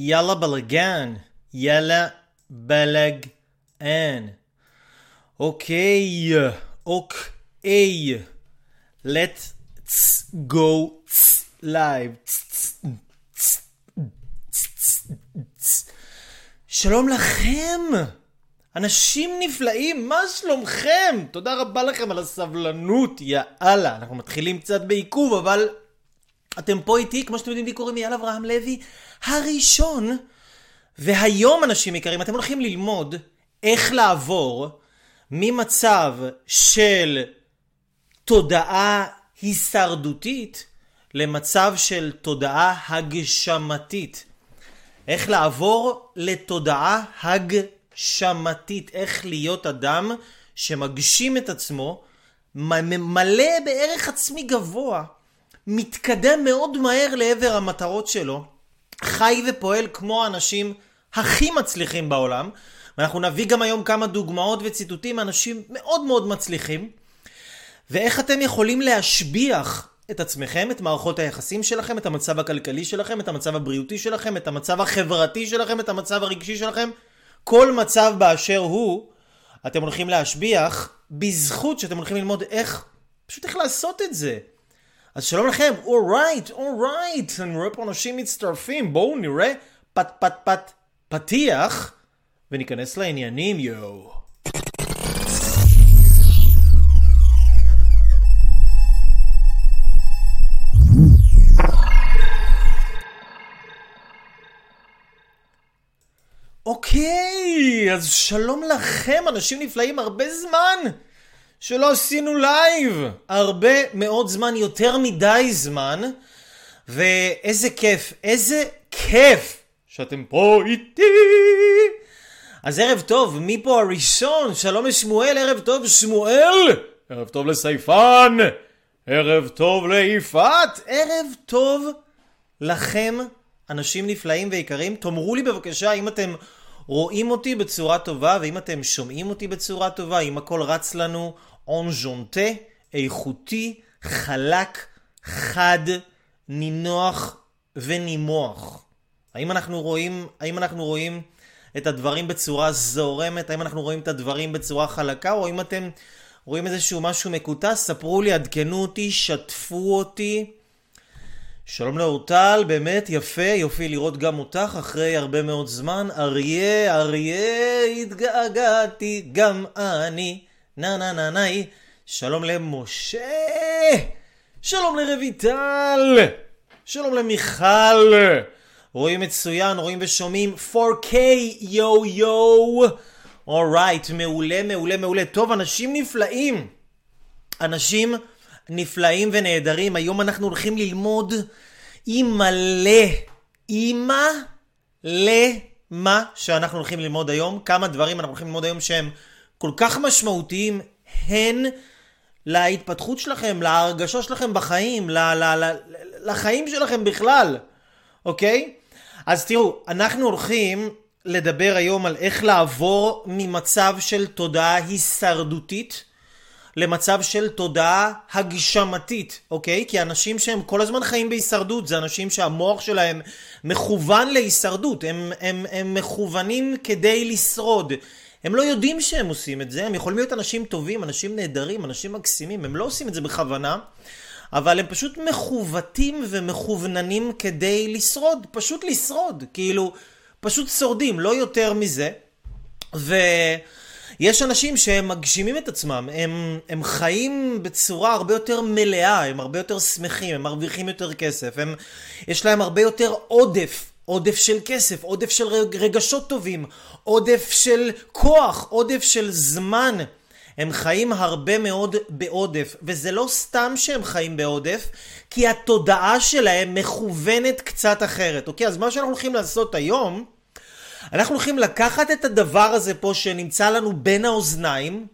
יאללה בלאגן. יאללה בלאגן. אוקיי, אוקיי. let's go live. שלום לכם! אנשים נפלאים, מה שלומכם? תודה רבה לכם על הסבלנות, יאללה. אנחנו מתחילים קצת בעיכוב, אבל אתם פה איתי, כמו שאתם יודעים, לי קוראים אייל אברהם לוי, הראשון. והיום, אנשים יקרים, אתם הולכים ללמוד איך לעבור ממצב של תודעה הישרדותית למצב של תודעה הגשמתית. איך לעבור לתודעה הגשמתית, איך להיות אדם שמגשים את עצמו, מלא בערך עצמי גבוה, מתקדם מאוד מהר לעבר המטרות שלו, חי ופועל כמו האנשים הכי מצליחים בעולם, ואנחנו נביא גם היום כמה דוגמאות וציטוטים מאנשים מאוד מאוד מצליחים, ואיך אתם יכולים להשביח את עצמכם, את מערכות היחסים שלכם, את המצב הכלכלי שלכם, את המצב הבריאותי שלכם, את המצב החברתי שלכם, את המצב הרגשי שלכם. כל מצב באשר הוא, אתם הולכים להשביח בזכות שאתם הולכים ללמוד איך, פשוט איך לעשות את זה. אז שלום לכם, אורייט, אורייט, אני רואה פה אנשים מצטרפים, בואו נראה פט פט פט פתיח וניכנס לעניינים יואו. אוקיי, אז שלום לכם, אנשים נפלאים, הרבה זמן שלא עשינו לייב. הרבה מאוד זמן, יותר מדי זמן. ואיזה כיף, איזה כיף שאתם פה איתי. אז ערב טוב, מי פה הראשון? שלום לשמואל, ערב טוב שמואל! ערב טוב לסייפן! ערב טוב ליפעת! ערב טוב לכם, אנשים נפלאים ויקרים. תאמרו לי בבקשה אם אתם רואים אותי בצורה טובה, ואם אתם שומעים אותי בצורה טובה, אם הכל רץ לנו און ז'ונטה, איכותי, חלק, חד, נינוח ונימוח. האם אנחנו רואים, האם אנחנו רואים את הדברים בצורה זורמת? האם אנחנו רואים את הדברים בצורה חלקה? או אם אתם רואים איזשהו משהו מקוטע? ספרו לי, עדכנו אותי, שתפו אותי. שלום לאורטל, באמת יפה, יופי לראות גם אותך אחרי הרבה מאוד זמן. אריה, אריה, התגעגעתי גם אני. נה נה נה נה. שלום למשה. שלום לרויטל. שלום למיכל. רואים מצוין, רואים ושומעים 4K, יו יו. אורייט, מעולה, מעולה, מעולה. טוב, אנשים נפלאים. אנשים נפלאים ונהדרים. היום אנחנו הולכים ללמוד עם מלא, אימא למה שאנחנו הולכים ללמוד היום. כמה דברים אנחנו הולכים ללמוד היום שהם כל כך משמעותיים, הן להתפתחות שלכם, להרגשה שלכם בחיים, ל- ל- ל- לחיים שלכם בכלל, אוקיי? אז תראו, אנחנו הולכים לדבר היום על איך לעבור ממצב של תודעה הישרדותית למצב של תודעה הגשמתית, אוקיי? כי אנשים שהם כל הזמן חיים בהישרדות, זה אנשים שהמוח שלהם מכוון להישרדות, הם, הם, הם מכוונים כדי לשרוד. הם לא יודעים שהם עושים את זה, הם יכולים להיות אנשים טובים, אנשים נהדרים, אנשים מקסימים, הם לא עושים את זה בכוונה, אבל הם פשוט מכוותים ומכווננים כדי לשרוד, פשוט לשרוד, כאילו, פשוט שורדים, לא יותר מזה. ויש אנשים שהם מגשימים את עצמם, הם, הם חיים בצורה הרבה יותר מלאה, הם הרבה יותר שמחים, הם מרוויחים יותר כסף, הם, יש להם הרבה יותר עודף עודף של כסף, עודף של רגשות טובים, עודף של כוח, עודף של זמן. הם חיים הרבה מאוד בעודף, וזה לא סתם שהם חיים בעודף, כי התודעה שלהם מכוונת קצת אחרת, אוקיי? אז מה שאנחנו הולכים לעשות היום, אנחנו הולכים לקחת את הדבר הזה פה שנמצא לנו בין האוזניים,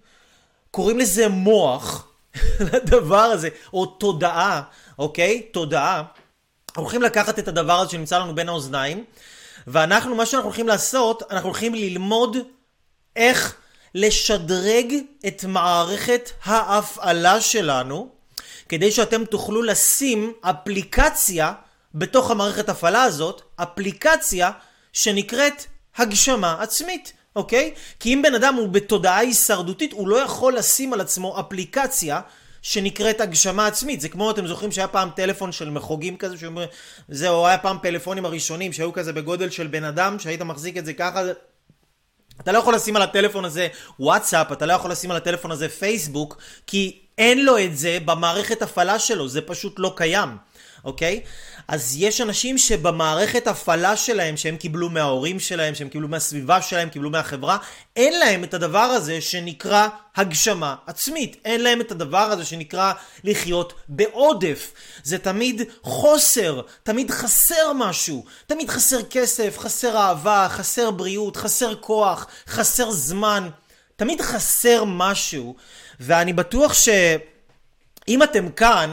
קוראים לזה מוח, לדבר הזה, או תודעה, אוקיי? תודעה. הולכים לקחת את הדבר הזה שנמצא לנו בין האוזניים, ואנחנו, מה שאנחנו הולכים לעשות, אנחנו הולכים ללמוד איך לשדרג את מערכת ההפעלה שלנו, כדי שאתם תוכלו לשים אפליקציה בתוך המערכת הפעלה הזאת, אפליקציה שנקראת הגשמה עצמית, אוקיי? כי אם בן אדם הוא בתודעה הישרדותית, הוא לא יכול לשים על עצמו אפליקציה שנקראת הגשמה עצמית. זה כמו, אתם זוכרים שהיה פעם טלפון של מחוגים כזה, שאומרים, זהו, היה פעם פלאפונים הראשונים שהיו כזה בגודל של בן אדם, שהיית מחזיק את זה ככה, אתה לא יכול לשים על הטלפון הזה וואטסאפ, אתה לא יכול לשים על הטלפון הזה פייסבוק, כי אין לו את זה במערכת הפעלה שלו, זה פשוט לא קיים, אוקיי? אז יש אנשים שבמערכת הפעלה שלהם, שהם קיבלו מההורים שלהם, שהם קיבלו מהסביבה שלהם, קיבלו מהחברה, אין להם את הדבר הזה שנקרא הגשמה עצמית. אין להם את הדבר הזה שנקרא לחיות בעודף. זה תמיד חוסר, תמיד חסר משהו. תמיד חסר כסף, חסר אהבה, חסר בריאות, חסר כוח, חסר זמן. תמיד חסר משהו, ואני בטוח שאם אתם כאן,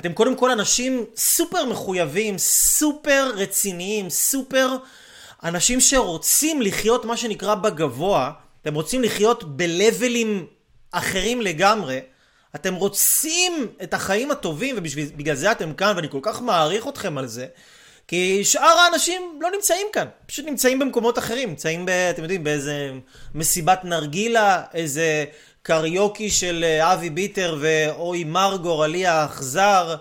אתם קודם כל אנשים סופר מחויבים, סופר רציניים, סופר אנשים שרוצים לחיות מה שנקרא בגבוה, אתם רוצים לחיות בלבלים אחרים לגמרי, אתם רוצים את החיים הטובים ובגלל זה אתם כאן ואני כל כך מעריך אתכם על זה כי שאר האנשים לא נמצאים כאן, פשוט נמצאים במקומות אחרים, נמצאים, ב, אתם יודעים, באיזה מסיבת נרגילה, איזה קריוקי של אה, אבי ביטר ואוי מר גורלי האכזר.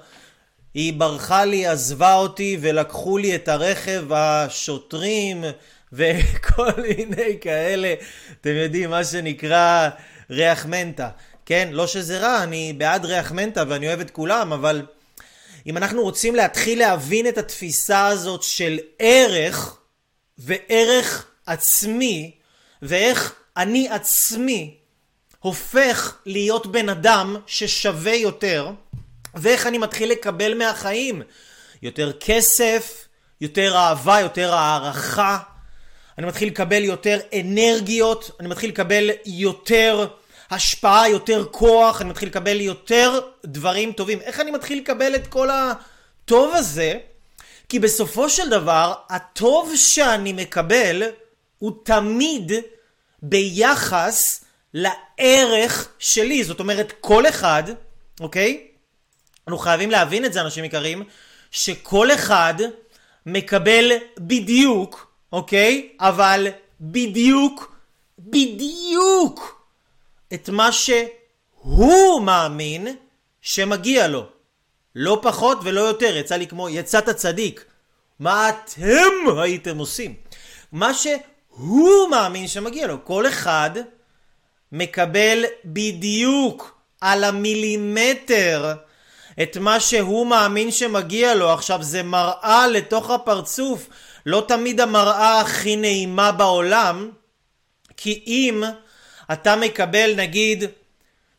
היא ברחה לי, עזבה אותי ולקחו לי את הרכב השוטרים וכל מיני כאלה, אתם יודעים, מה שנקרא ריח מנטה. כן, לא שזה רע, אני בעד ריח מנטה ואני אוהב את כולם, אבל אם אנחנו רוצים להתחיל להבין את התפיסה הזאת של ערך וערך עצמי, ואיך אני עצמי הופך להיות בן אדם ששווה יותר, ואיך אני מתחיל לקבל מהחיים יותר כסף, יותר אהבה, יותר הערכה, אני מתחיל לקבל יותר אנרגיות, אני מתחיל לקבל יותר השפעה, יותר כוח, אני מתחיל לקבל יותר דברים טובים. איך אני מתחיל לקבל את כל הטוב הזה? כי בסופו של דבר, הטוב שאני מקבל הוא תמיד ביחס לערך שלי. זאת אומרת, כל אחד, אוקיי? אנחנו חייבים להבין את זה, אנשים יקרים, שכל אחד מקבל בדיוק, אוקיי? אבל בדיוק, בדיוק את מה שהוא מאמין שמגיע לו. לא פחות ולא יותר. יצא לי כמו יצאת צדיק. מה אתם הייתם עושים? מה שהוא מאמין שמגיע לו. כל אחד מקבל בדיוק על המילימטר את מה שהוא מאמין שמגיע לו. עכשיו זה מראה לתוך הפרצוף, לא תמיד המראה הכי נעימה בעולם, כי אם אתה מקבל נגיד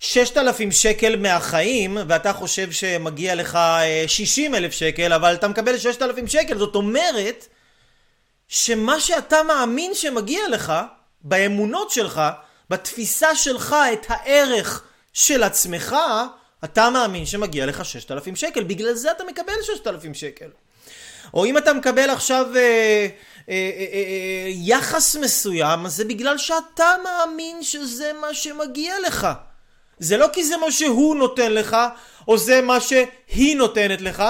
6,000 שקל מהחיים ואתה חושב שמגיע לך 60 אה, שקל אבל אתה מקבל 6,000 שקל זאת אומרת שמה שאתה מאמין שמגיע לך באמונות שלך בתפיסה שלך את הערך של עצמך, אתה מאמין שמגיע לך 6,000 שקל, בגלל זה אתה מקבל 6,000 שקל. או אם אתה מקבל עכשיו אה, אה, אה, אה, אה, יחס מסוים, אז זה בגלל שאתה מאמין שזה מה שמגיע לך. זה לא כי זה מה שהוא נותן לך, או זה מה שהיא נותנת לך,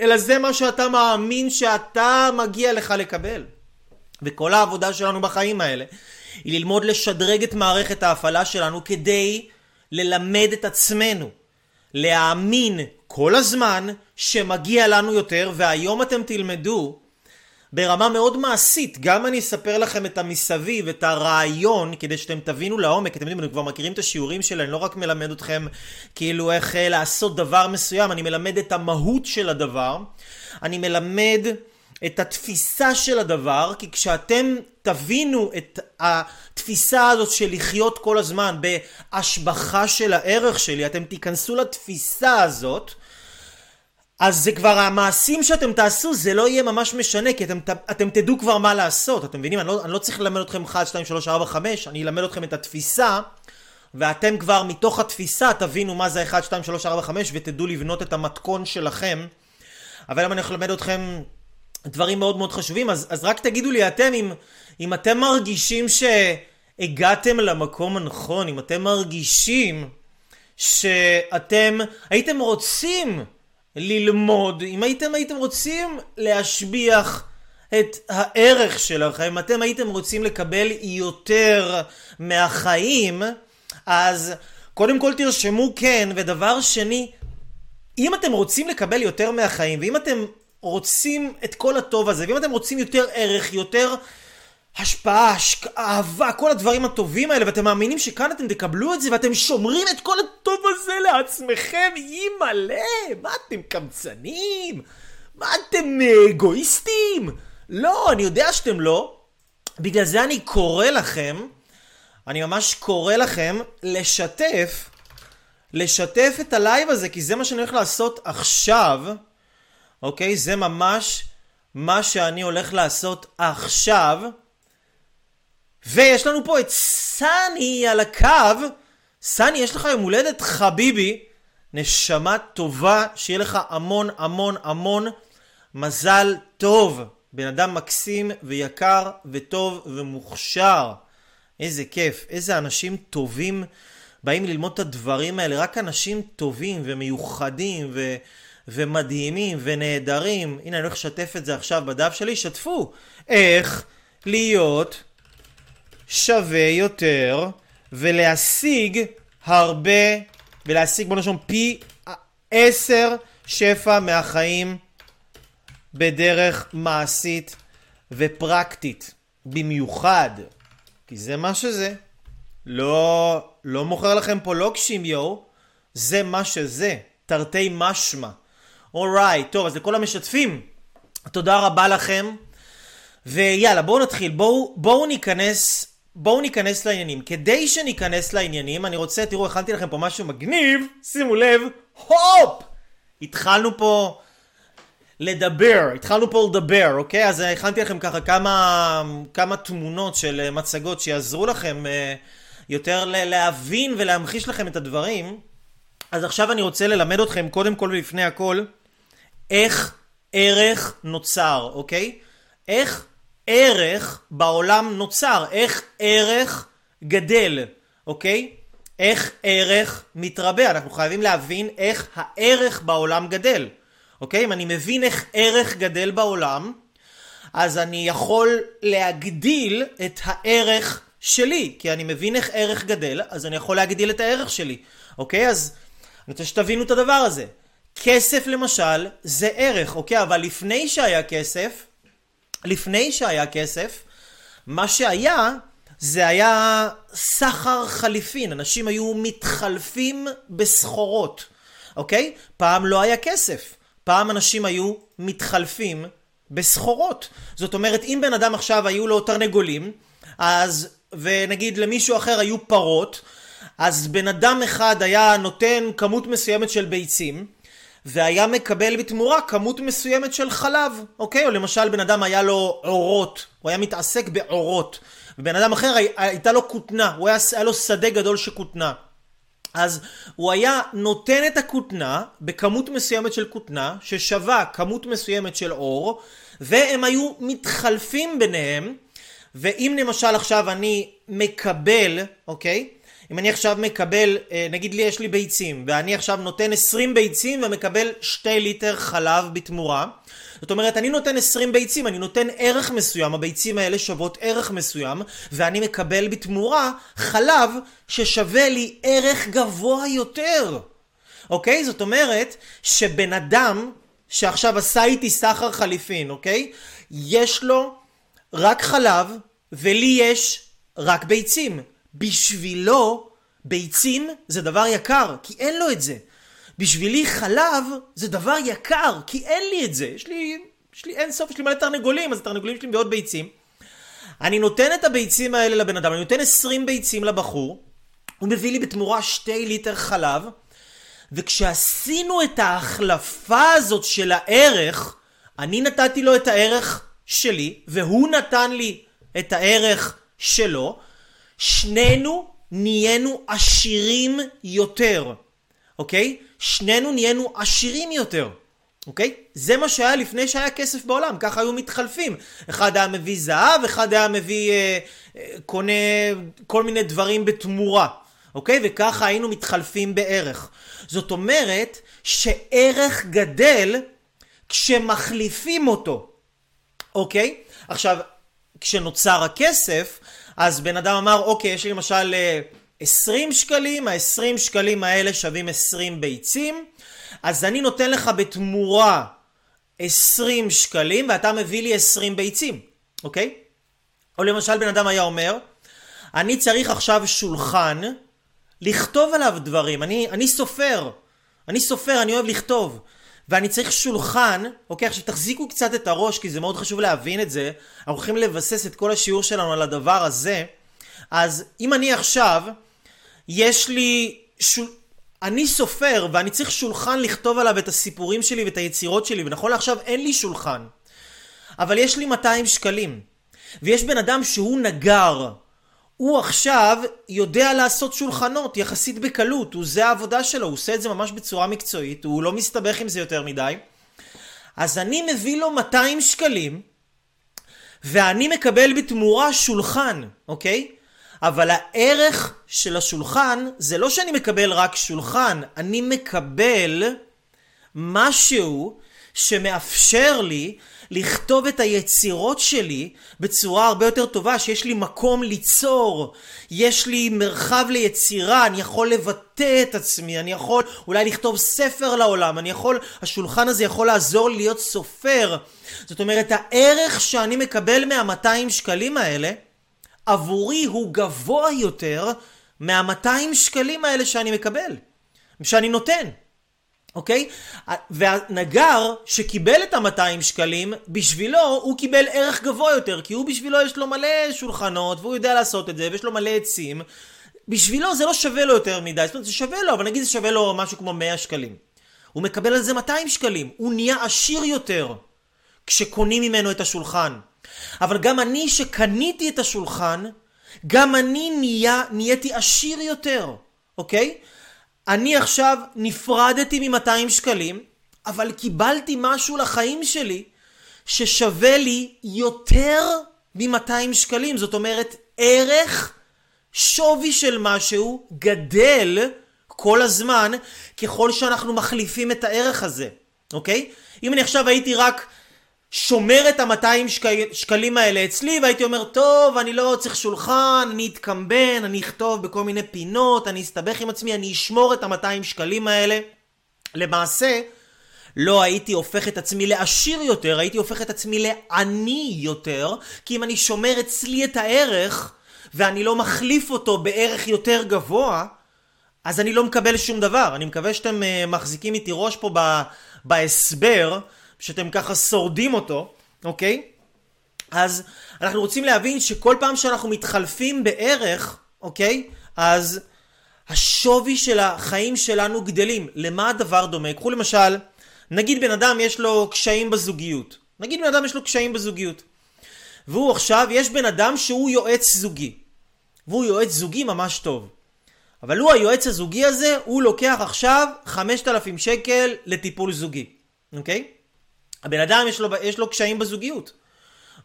אלא זה מה שאתה מאמין שאתה מגיע לך לקבל. וכל העבודה שלנו בחיים האלה היא ללמוד לשדרג את מערכת ההפעלה שלנו כדי ללמד את עצמנו, להאמין כל הזמן שמגיע לנו יותר, והיום אתם תלמדו ברמה מאוד מעשית, גם אני אספר לכם את המסביב, את הרעיון, כדי שאתם תבינו לעומק, אתם יודעים, אתם כבר מכירים את השיעורים שלי, אני לא רק מלמד אתכם כאילו איך אה, לעשות דבר מסוים, אני מלמד את המהות של הדבר, אני מלמד את התפיסה של הדבר, כי כשאתם תבינו את התפיסה הזאת של לחיות כל הזמן בהשבחה של הערך שלי, אתם תיכנסו לתפיסה הזאת, אז זה כבר המעשים שאתם תעשו, זה לא יהיה ממש משנה, כי אתם, אתם תדעו כבר מה לעשות, אתם מבינים? אני לא, אני לא צריך ללמד אתכם 1, 2, 3, 4, 5, אני אלמד אתכם את התפיסה, ואתם כבר מתוך התפיסה תבינו מה זה 1, 2, 3, 4, 5, ותדעו לבנות את המתכון שלכם. אבל אם אני הולך ללמד אתכם דברים מאוד מאוד חשובים, אז, אז רק תגידו לי אתם אם, אם אתם מרגישים שהגעתם למקום הנכון, אם אתם מרגישים שאתם הייתם רוצים ללמוד, אם הייתם הייתם רוצים להשביח את הערך שלכם, אתם הייתם רוצים לקבל יותר מהחיים, אז קודם כל תרשמו כן, ודבר שני, אם אתם רוצים לקבל יותר מהחיים, ואם אתם רוצים את כל הטוב הזה, ואם אתם רוצים יותר ערך, יותר השפעה, השק... אהבה, כל הדברים הטובים האלה, ואתם מאמינים שכאן אתם תקבלו את זה, ואתם שומרים את כל הטוב הזה לעצמכם, אימא'לה, מה אתם קמצנים? מה אתם אגואיסטים? לא, אני יודע שאתם לא. בגלל זה אני קורא לכם, אני ממש קורא לכם לשתף, לשתף את הלייב הזה, כי זה מה שאני הולך לעשות עכשיו, אוקיי? זה ממש מה שאני הולך לעשות עכשיו. ויש לנו פה את סני על הקו. סני, יש לך יום הולדת חביבי. נשמה טובה, שיהיה לך המון המון המון מזל טוב. בן אדם מקסים ויקר וטוב ומוכשר. איזה כיף, איזה אנשים טובים באים ללמוד את הדברים האלה. רק אנשים טובים ומיוחדים ו... ומדהימים ונהדרים. הנה, אני הולך לשתף את זה עכשיו בדף שלי. שתפו איך להיות שווה יותר ולהשיג הרבה, ולהשיג בוא נשום פי עשר שפע מהחיים בדרך מעשית ופרקטית. במיוחד, כי זה מה שזה. לא, לא מוכר לכם פה לוקשים יו, זה מה שזה, תרתי משמע. אורייט, טוב, אז לכל המשתפים, תודה רבה לכם. ויאללה, בואו נתחיל, בואו, בואו ניכנס בואו ניכנס לעניינים. כדי שניכנס לעניינים, אני רוצה, תראו, הכנתי לכם פה משהו מגניב, שימו לב, הופ! התחלנו פה לדבר, התחלנו פה לדבר, אוקיי? אז הכנתי לכם ככה כמה, כמה תמונות של מצגות שיעזרו לכם אה, יותר להבין ולהמחיש לכם את הדברים. אז עכשיו אני רוצה ללמד אתכם, קודם כל ולפני הכל, איך ערך נוצר, אוקיי? איך ערך בעולם נוצר, איך ערך גדל, אוקיי? איך ערך מתרבה, אנחנו חייבים להבין איך הערך בעולם גדל, אוקיי? אם אני מבין איך ערך גדל בעולם, אז אני יכול להגדיל את הערך שלי, כי אני מבין איך ערך גדל, אז אני יכול להגדיל את הערך שלי, אוקיי? אז אני רוצה שתבינו את הדבר הזה. כסף למשל זה ערך, אוקיי? אבל לפני שהיה כסף, לפני שהיה כסף, מה שהיה זה היה סחר חליפין, אנשים היו מתחלפים בסחורות, אוקיי? פעם לא היה כסף, פעם אנשים היו מתחלפים בסחורות. זאת אומרת, אם בן אדם עכשיו היו לו תרנגולים, אז, ונגיד למישהו אחר היו פרות, אז בן אדם אחד היה נותן כמות מסוימת של ביצים, והיה מקבל בתמורה כמות מסוימת של חלב, אוקיי? או למשל בן אדם היה לו עורות, הוא היה מתעסק בעורות, ובן אדם אחר הייתה לו כותנה, הוא היה, היה לו שדה גדול של כותנה. אז הוא היה נותן את הכותנה בכמות מסוימת של כותנה, ששווה כמות מסוימת של אור, והם היו מתחלפים ביניהם, ואם למשל עכשיו אני מקבל, אוקיי? אם אני עכשיו מקבל, אה, נגיד לי יש לי ביצים, ואני עכשיו נותן 20 ביצים ומקבל 2 ליטר חלב בתמורה, זאת אומרת, אני נותן 20 ביצים, אני נותן ערך מסוים, הביצים האלה שוות ערך מסוים, ואני מקבל בתמורה חלב ששווה לי ערך גבוה יותר. אוקיי? זאת אומרת, שבן אדם שעכשיו עשה איתי סחר חליפין, אוקיי? יש לו רק חלב, ולי יש רק ביצים. בשבילו ביצים זה דבר יקר, כי אין לו את זה. בשבילי חלב זה דבר יקר, כי אין לי את זה. יש לי, יש לי אין סוף, יש לי מלא תרנגולים, אז התרנגולים שלי מביאות ביצים. אני נותן את הביצים האלה לבן אדם, אני נותן 20 ביצים לבחור, הוא מביא לי בתמורה 2 ליטר חלב, וכשעשינו את ההחלפה הזאת של הערך, אני נתתי לו את הערך שלי, והוא נתן לי את הערך שלו, שנינו נהיינו עשירים יותר, אוקיי? שנינו נהיינו עשירים יותר, אוקיי? זה מה שהיה לפני שהיה כסף בעולם, ככה היו מתחלפים. אחד היה מביא זהב, אחד היה מביא, אה, אה, קונה כל מיני דברים בתמורה, אוקיי? וככה היינו מתחלפים בערך. זאת אומרת שערך גדל כשמחליפים אותו, אוקיי? עכשיו, כשנוצר הכסף, אז בן אדם אמר, אוקיי, יש לי למשל 20 שקלים, ה-20 שקלים האלה שווים 20 ביצים, אז אני נותן לך בתמורה 20 שקלים ואתה מביא לי 20 ביצים, אוקיי? או למשל בן אדם היה אומר, אני צריך עכשיו שולחן לכתוב עליו דברים, אני, אני סופר, אני סופר, אני אוהב לכתוב. ואני צריך שולחן, אוקיי, עכשיו תחזיקו קצת את הראש, כי זה מאוד חשוב להבין את זה. אנחנו הולכים לבסס את כל השיעור שלנו על הדבר הזה. אז אם אני עכשיו, יש לי... שול... אני סופר, ואני צריך שולחן לכתוב עליו את הסיפורים שלי ואת היצירות שלי, ונכון לעכשיו אין לי שולחן. אבל יש לי 200 שקלים. ויש בן אדם שהוא נגר. הוא עכשיו יודע לעשות שולחנות יחסית בקלות, הוא זה העבודה שלו, הוא עושה את זה ממש בצורה מקצועית, הוא לא מסתבך עם זה יותר מדי. אז אני מביא לו 200 שקלים, ואני מקבל בתמורה שולחן, אוקיי? אבל הערך של השולחן זה לא שאני מקבל רק שולחן, אני מקבל משהו שמאפשר לי לכתוב את היצירות שלי בצורה הרבה יותר טובה, שיש לי מקום ליצור, יש לי מרחב ליצירה, אני יכול לבטא את עצמי, אני יכול אולי לכתוב ספר לעולם, אני יכול, השולחן הזה יכול לעזור לי להיות סופר. זאת אומרת, הערך שאני מקבל מה-200 שקלים האלה, עבורי הוא גבוה יותר מה-200 שקלים האלה שאני מקבל, שאני נותן. אוקיי? והנגר שקיבל את ה-200 שקלים, בשבילו הוא קיבל ערך גבוה יותר, כי הוא בשבילו יש לו מלא שולחנות, והוא יודע לעשות את זה, ויש לו מלא עצים. בשבילו זה לא שווה לו יותר מדי, זאת אומרת זה שווה לו, אבל נגיד זה שווה לו משהו כמו 100 שקלים. הוא מקבל על זה 200 שקלים, הוא נהיה עשיר יותר כשקונים ממנו את השולחן. אבל גם אני שקניתי את השולחן, גם אני נהיה, נהייתי עשיר יותר, אוקיי? אני עכשיו נפרדתי מ-200 שקלים, אבל קיבלתי משהו לחיים שלי ששווה לי יותר מ-200 שקלים. זאת אומרת, ערך, שווי של משהו גדל כל הזמן ככל שאנחנו מחליפים את הערך הזה, אוקיי? אם אני עכשיו הייתי רק שומר את ה-200 שק... שקלים האלה אצלי והייתי אומר טוב אני לא צריך שולחן אני אתקמבן אני אכתוב בכל מיני פינות אני אסתבך עם עצמי אני אשמור את ה-200 שקלים האלה. למעשה לא הייתי הופך את עצמי לעשיר יותר הייתי הופך את עצמי לעני יותר כי אם אני שומר אצלי את הערך ואני לא מחליף אותו בערך יותר גבוה אז אני לא מקבל שום דבר. אני מקווה שאתם uh, מחזיקים איתי ראש פה בהסבר שאתם ככה שורדים אותו, אוקיי? אז אנחנו רוצים להבין שכל פעם שאנחנו מתחלפים בערך, אוקיי? אז השווי של החיים שלנו גדלים. למה הדבר דומה? קחו למשל, נגיד בן אדם יש לו קשיים בזוגיות. נגיד בן אדם יש לו קשיים בזוגיות. והוא עכשיו, יש בן אדם שהוא יועץ זוגי. והוא יועץ זוגי ממש טוב. אבל הוא היועץ הזוגי הזה, הוא לוקח עכשיו 5,000 שקל לטיפול זוגי. אוקיי? הבן אדם יש לו, יש לו קשיים בזוגיות,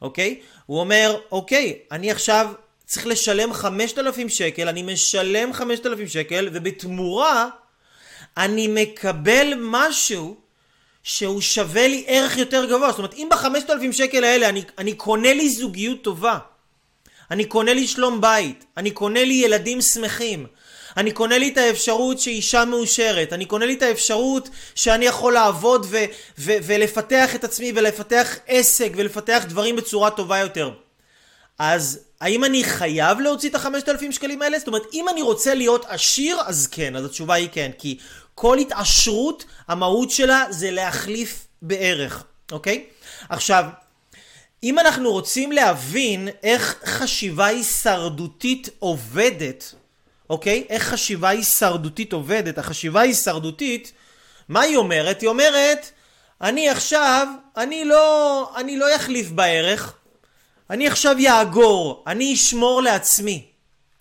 אוקיי? הוא אומר, אוקיי, אני עכשיו צריך לשלם 5,000 שקל, אני משלם 5,000 שקל, ובתמורה אני מקבל משהו שהוא שווה לי ערך יותר גבוה. זאת אומרת, אם ב-5,000 שקל האלה אני, אני קונה לי זוגיות טובה, אני קונה לי שלום בית, אני קונה לי ילדים שמחים, אני קונה לי את האפשרות שאישה מאושרת, אני קונה לי את האפשרות שאני יכול לעבוד ו- ו- ולפתח את עצמי ולפתח עסק ולפתח דברים בצורה טובה יותר. אז האם אני חייב להוציא את החמשת אלפים שקלים האלה? זאת אומרת, אם אני רוצה להיות עשיר, אז כן, אז התשובה היא כן, כי כל התעשרות, המהות שלה זה להחליף בערך, אוקיי? עכשיו, אם אנחנו רוצים להבין איך חשיבה הישרדותית עובדת, אוקיי? איך חשיבה הישרדותית עובדת. החשיבה הישרדותית, מה היא אומרת? היא אומרת, אני עכשיו, אני לא, אני לא אחליף בערך, אני עכשיו יאגור, אני אשמור לעצמי.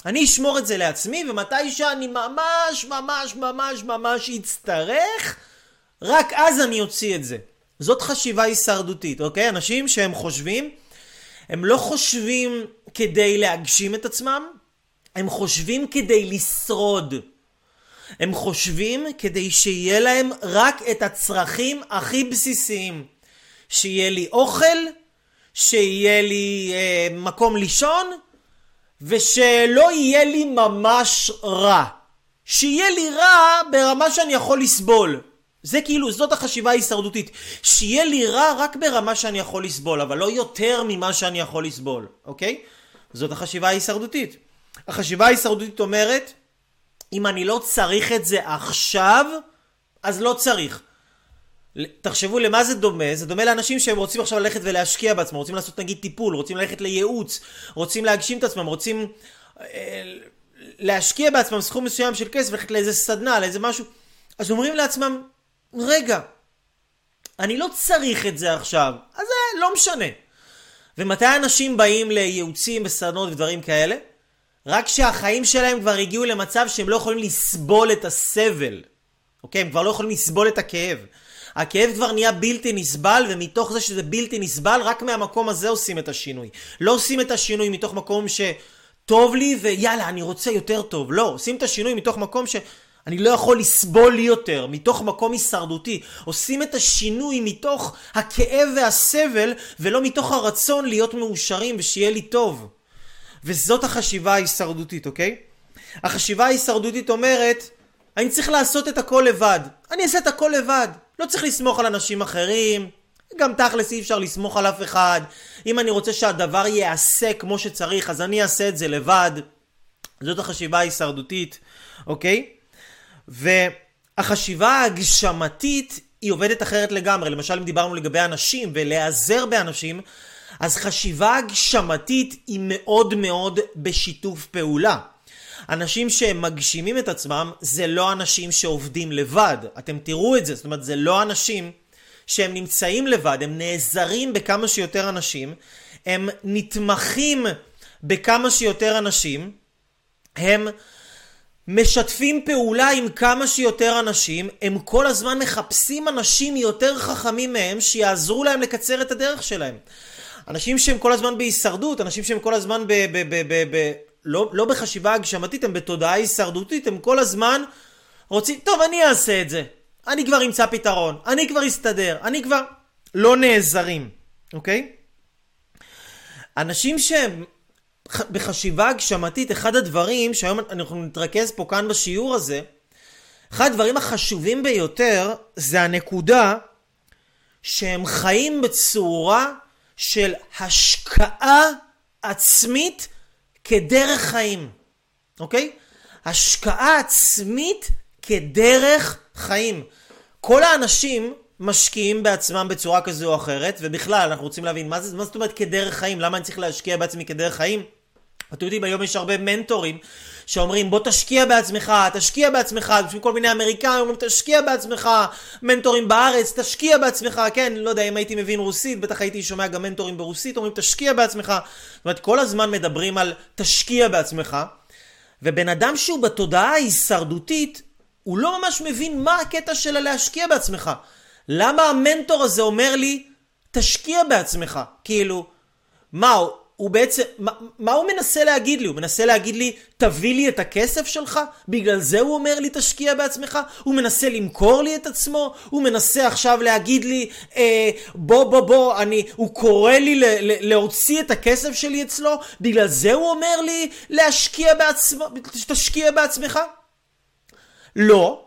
אני אשמור את זה לעצמי, ומתי שאני ממש ממש ממש ממש אצטרך, רק אז אני אוציא את זה. זאת חשיבה הישרדותית, אוקיי? אנשים שהם חושבים, הם לא חושבים כדי להגשים את עצמם, הם חושבים כדי לשרוד. הם חושבים כדי שיהיה להם רק את הצרכים הכי בסיסיים. שיהיה לי אוכל, שיהיה לי אה, מקום לישון, ושלא יהיה לי ממש רע. שיהיה לי רע ברמה שאני יכול לסבול. זה כאילו, זאת החשיבה ההישרדותית. שיהיה לי רע רק ברמה שאני יכול לסבול, אבל לא יותר ממה שאני יכול לסבול, אוקיי? זאת החשיבה ההישרדותית. החשיבה ההישרדותית אומרת, אם אני לא צריך את זה עכשיו, אז לא צריך. תחשבו למה זה דומה, זה דומה לאנשים שהם רוצים עכשיו ללכת ולהשקיע בעצמם, רוצים לעשות נגיד טיפול, רוצים ללכת לייעוץ, רוצים להגשים את עצמם, רוצים אה, להשקיע בעצמם סכום מסוים של כסף, ללכת לאיזה סדנה, לאיזה משהו, אז אומרים לעצמם, רגע, אני לא צריך את זה עכשיו, אז זה לא משנה. ומתי אנשים באים לייעוצים וסדנות ודברים כאלה? רק כשהחיים שלהם כבר הגיעו למצב שהם לא יכולים לסבול את הסבל. אוקיי? הם כבר לא יכולים לסבול את הכאב. הכאב כבר נהיה בלתי נסבל, ומתוך זה שזה בלתי נסבל, רק מהמקום הזה עושים את השינוי. לא עושים את השינוי מתוך מקום שטוב לי ויאללה, אני רוצה יותר טוב. לא, עושים את השינוי מתוך מקום ש... אני לא יכול לסבול לי יותר, מתוך מקום הישרדותי. עושים את השינוי מתוך הכאב והסבל, ולא מתוך הרצון להיות מאושרים ושיהיה לי טוב. וזאת החשיבה ההישרדותית, אוקיי? החשיבה ההישרדותית אומרת, אני צריך לעשות את הכל לבד. אני אעשה את הכל לבד. לא צריך לסמוך על אנשים אחרים. גם תכלס אי אפשר לסמוך על אף אחד. אם אני רוצה שהדבר ייעשה כמו שצריך, אז אני אעשה את זה לבד. זאת החשיבה ההישרדותית, אוקיי? והחשיבה ההגשמתית היא עובדת אחרת לגמרי. למשל, אם דיברנו לגבי אנשים ולהיעזר באנשים, אז חשיבה הגשמתית היא מאוד מאוד בשיתוף פעולה. אנשים שהם מגשימים את עצמם זה לא אנשים שעובדים לבד. אתם תראו את זה, זאת אומרת זה לא אנשים שהם נמצאים לבד, הם נעזרים בכמה שיותר אנשים, הם נתמכים בכמה שיותר אנשים, הם משתפים פעולה עם כמה שיותר אנשים, הם כל הזמן מחפשים אנשים יותר חכמים מהם שיעזרו להם לקצר את הדרך שלהם. אנשים שהם כל הזמן בהישרדות, אנשים שהם כל הזמן ב... ב, ב, ב, ב לא, לא בחשיבה הגשמתית, הם בתודעה הישרדותית, הם כל הזמן רוצים, טוב, אני אעשה את זה. אני כבר אמצא פתרון, אני כבר אסתדר, אני כבר... לא נעזרים, אוקיי? אנשים שהם בחשיבה הגשמתית, אחד הדברים שהיום אנחנו נתרכז פה כאן בשיעור הזה, אחד הדברים החשובים ביותר זה הנקודה שהם חיים בצורה של השקעה עצמית כדרך חיים, אוקיי? השקעה עצמית כדרך חיים. כל האנשים משקיעים בעצמם בצורה כזו או אחרת, ובכלל, אנחנו רוצים להבין, מה, זה, מה זאת אומרת כדרך חיים? למה אני צריך להשקיע בעצמי כדרך חיים? אתם יודעים, היום יש הרבה מנטורים שאומרים בוא תשקיע בעצמך, תשקיע בעצמך, בשביל כל מיני אמריקאים אומרים תשקיע בעצמך, מנטורים בארץ, תשקיע בעצמך, כן, לא יודע אם הייתי מבין רוסית, בטח הייתי שומע גם מנטורים ברוסית, אומרים תשקיע בעצמך, זאת אומרת כל הזמן מדברים על תשקיע בעצמך, ובן אדם שהוא בתודעה ההישרדותית, הוא לא ממש מבין מה הקטע של הלהשקיע בעצמך. למה המנטור הזה אומר לי, תשקיע בעצמך? כאילו, מה, הוא בעצם, מה, מה הוא מנסה להגיד לי? הוא מנסה להגיד לי, תביא לי את הכסף שלך? בגלל זה הוא אומר לי, תשקיע בעצמך? הוא מנסה למכור לי את עצמו? הוא מנסה עכשיו להגיד לי, אה, בוא בוא בוא, אני, הוא קורא לי ל, ל, להוציא את הכסף שלי אצלו? בגלל זה הוא אומר לי, להשקיע בעצמו, תשקיע בעצמך? לא.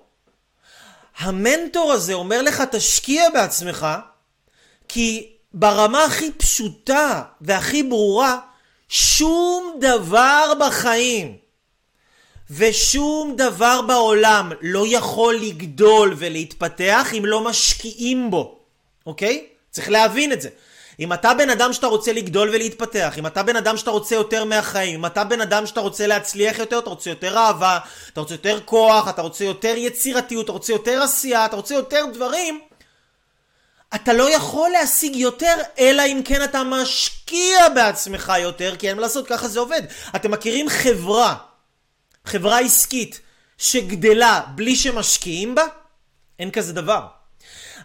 המנטור הזה אומר לך, תשקיע בעצמך, כי ברמה הכי פשוטה והכי ברורה, שום דבר בחיים ושום דבר בעולם לא יכול לגדול ולהתפתח אם לא משקיעים בו, אוקיי? צריך להבין את זה. אם אתה בן אדם שאתה רוצה לגדול ולהתפתח, אם אתה בן אדם שאתה רוצה יותר מהחיים, אם אתה בן אדם שאתה רוצה להצליח יותר, אתה רוצה יותר אהבה, אתה רוצה יותר כוח, אתה רוצה יותר יצירתיות, אתה רוצה יותר עשייה, אתה רוצה יותר דברים, אתה לא יכול להשיג יותר, אלא אם כן אתה משקיע בעצמך יותר, כי אין מה לעשות, ככה זה עובד. אתם מכירים חברה, חברה עסקית, שגדלה בלי שמשקיעים בה? אין כזה דבר.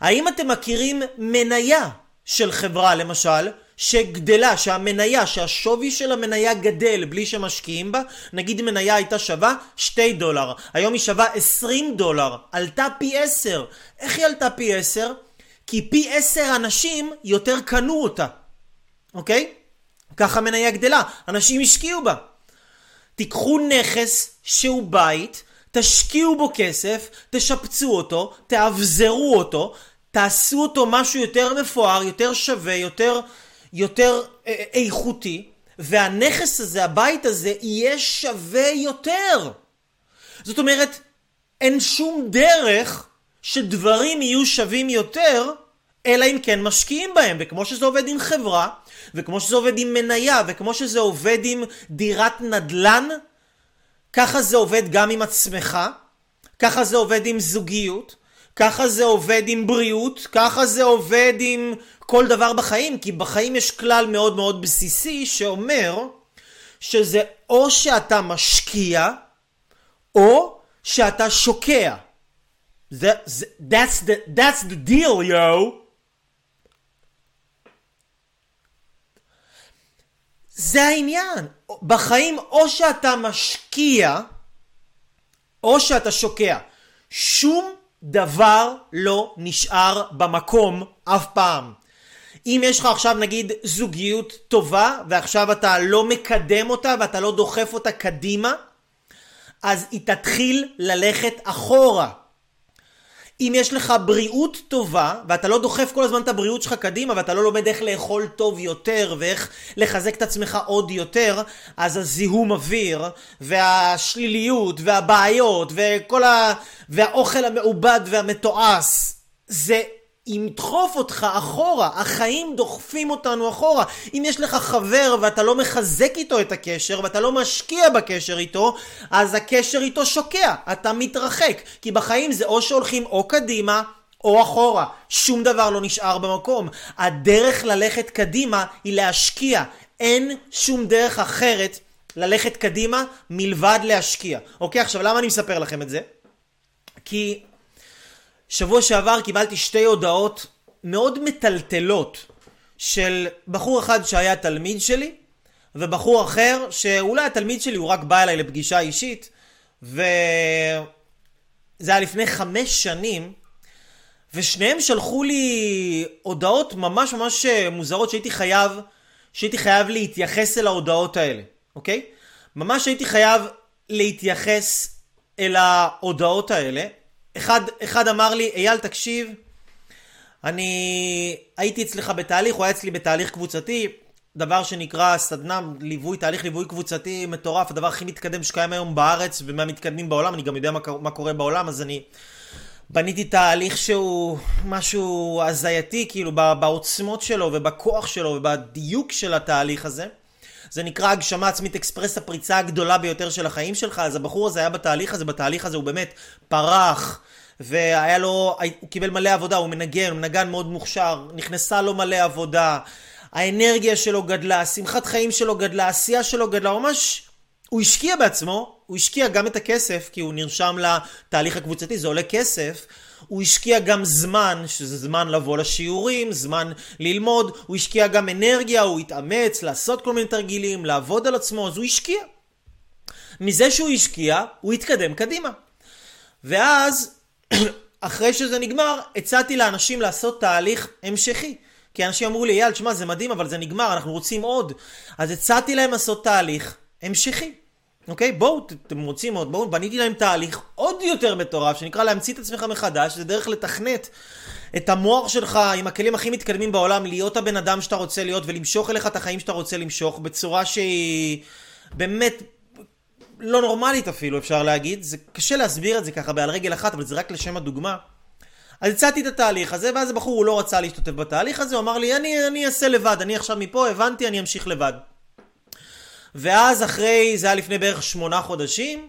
האם אתם מכירים מניה של חברה, למשל, שגדלה, שהמניה, שהשווי של המניה גדל בלי שמשקיעים בה, נגיד מניה הייתה שווה 2 דולר, היום היא שווה 20 דולר, עלתה פי 10. איך היא עלתה פי 10? כי פי עשר אנשים יותר קנו אותה. אוקיי? ככה מניה גדלה, אנשים השקיעו בה. תיקחו נכס שהוא בית, תשקיעו בו כסף, תשפצו אותו, תאבזרו אותו, תעשו אותו משהו יותר מפואר, יותר שווה, יותר, יותר אה, איכותי, והנכס הזה, הבית הזה, יהיה שווה יותר. זאת אומרת, אין שום דרך שדברים יהיו שווים יותר, אלא אם כן משקיעים בהם. וכמו שזה עובד עם חברה, וכמו שזה עובד עם מניה, וכמו שזה עובד עם דירת נדל"ן, ככה זה עובד גם עם עצמך, ככה זה עובד עם זוגיות, ככה זה עובד עם בריאות, ככה זה עובד עם כל דבר בחיים, כי בחיים יש כלל מאוד מאוד בסיסי שאומר שזה או שאתה משקיע, או שאתה שוקע. That's, the, that's the deal, yo! זה העניין. בחיים או שאתה משקיע, או שאתה שוקע. שום דבר לא נשאר במקום אף פעם. אם יש לך עכשיו נגיד זוגיות טובה ועכשיו אתה לא מקדם אותה ואתה לא דוחף אותה קדימה, אז היא תתחיל ללכת אחורה. אם יש לך בריאות טובה, ואתה לא דוחף כל הזמן את הבריאות שלך קדימה, ואתה לא לומד איך לאכול טוב יותר, ואיך לחזק את עצמך עוד יותר, אז הזיהום אוויר, והשליליות, והבעיות, וכל ה... והאוכל המעובד והמתועש, זה ידחוף אותך אחורה, החיים דוחפים אותנו אחורה. אם יש לך חבר ואתה לא מחזק איתו את הקשר ואתה לא משקיע בקשר איתו, אז הקשר איתו שוקע, אתה מתרחק. כי בחיים זה או שהולכים או קדימה או אחורה, שום דבר לא נשאר במקום. הדרך ללכת קדימה היא להשקיע, אין שום דרך אחרת ללכת קדימה מלבד להשקיע. אוקיי, עכשיו למה אני מספר לכם את זה? כי שבוע שעבר קיבלתי שתי הודעות מאוד מטלטלות של בחור אחד שהיה תלמיד שלי ובחור אחר שאולי התלמיד שלי הוא רק בא אליי לפגישה אישית וזה היה לפני חמש שנים ושניהם שלחו לי הודעות ממש ממש מוזרות שהייתי חייב שהייתי חייב להתייחס אל ההודעות האלה, אוקיי? ממש הייתי חייב להתייחס אל ההודעות האלה אחד, אחד אמר לי, אייל תקשיב, אני הייתי אצלך בתהליך, הוא היה אצלי בתהליך קבוצתי, דבר שנקרא סדנה, ליווי, תהליך ליווי קבוצתי מטורף, הדבר הכי מתקדם שקיים היום בארץ ומהמתקדמים בעולם, אני גם יודע מה, מה קורה בעולם, אז אני בניתי תהליך שהוא משהו הזייתי, כאילו בעוצמות שלו ובכוח שלו ובדיוק של התהליך הזה. זה נקרא הגשמה עצמית אקספרס הפריצה הגדולה ביותר של החיים שלך, אז הבחור הזה היה בתהליך הזה, בתהליך הזה הוא באמת פרח, והיה לו, הוא קיבל מלא עבודה, הוא מנגן, הוא מנגן מאוד מוכשר, נכנסה לו מלא עבודה, האנרגיה שלו גדלה, שמחת חיים שלו גדלה, העשייה שלו גדלה, ממש, הוא השקיע בעצמו, הוא השקיע גם את הכסף, כי הוא נרשם לתהליך הקבוצתי, זה עולה כסף, הוא השקיע גם זמן, שזה זמן לבוא לשיעורים, זמן ללמוד, הוא השקיע גם אנרגיה, הוא התאמץ לעשות כל מיני תרגילים, לעבוד על עצמו, אז הוא השקיע. מזה שהוא השקיע, הוא התקדם קדימה. ואז, אחרי שזה נגמר, הצעתי לאנשים לעשות תהליך המשכי. כי אנשים אמרו לי, אייל, תשמע, זה מדהים, אבל זה נגמר, אנחנו רוצים עוד. אז הצעתי להם לעשות תהליך המשכי. אוקיי? בואו, אתם רוצים עוד, בואו, בניתי להם תהליך עוד יותר מטורף, שנקרא להמציא את עצמך מחדש, זה דרך לתכנת את המוח שלך עם הכלים הכי מתקדמים בעולם, להיות הבן אדם שאתה רוצה להיות ולמשוך אליך את החיים שאתה רוצה למשוך, בצורה שהיא באמת לא נורמלית אפילו, אפשר להגיד. זה קשה להסביר את זה ככה בעל רגל אחת, אבל זה רק לשם הדוגמה. אז הצעתי את התהליך הזה, ואז הבחור הוא לא רצה להשתתף בתהליך הזה, הוא אמר לי, אני, אני אעשה לבד, אני עכשיו מפה, הבנתי, אני אמשיך לבד. ואז אחרי, זה היה לפני בערך שמונה חודשים,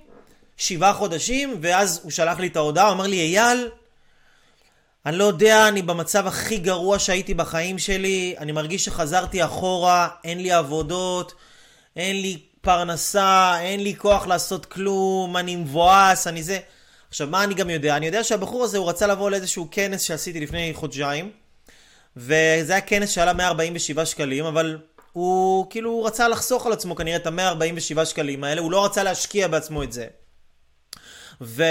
שבעה חודשים, ואז הוא שלח לי את ההודעה, הוא אמר לי, אייל, אני לא יודע, אני במצב הכי גרוע שהייתי בחיים שלי, אני מרגיש שחזרתי אחורה, אין לי עבודות, אין לי פרנסה, אין לי כוח לעשות כלום, אני מבואס, אני זה. עכשיו, מה אני גם יודע? אני יודע שהבחור הזה, הוא רצה לבוא לאיזשהו כנס שעשיתי לפני חודשיים, וזה היה כנס שעלה 147 שקלים, אבל הוא כאילו רצה לחסוך על עצמו כנראה את ה-147 שקלים האלה, הוא לא רצה להשקיע בעצמו את זה. ו...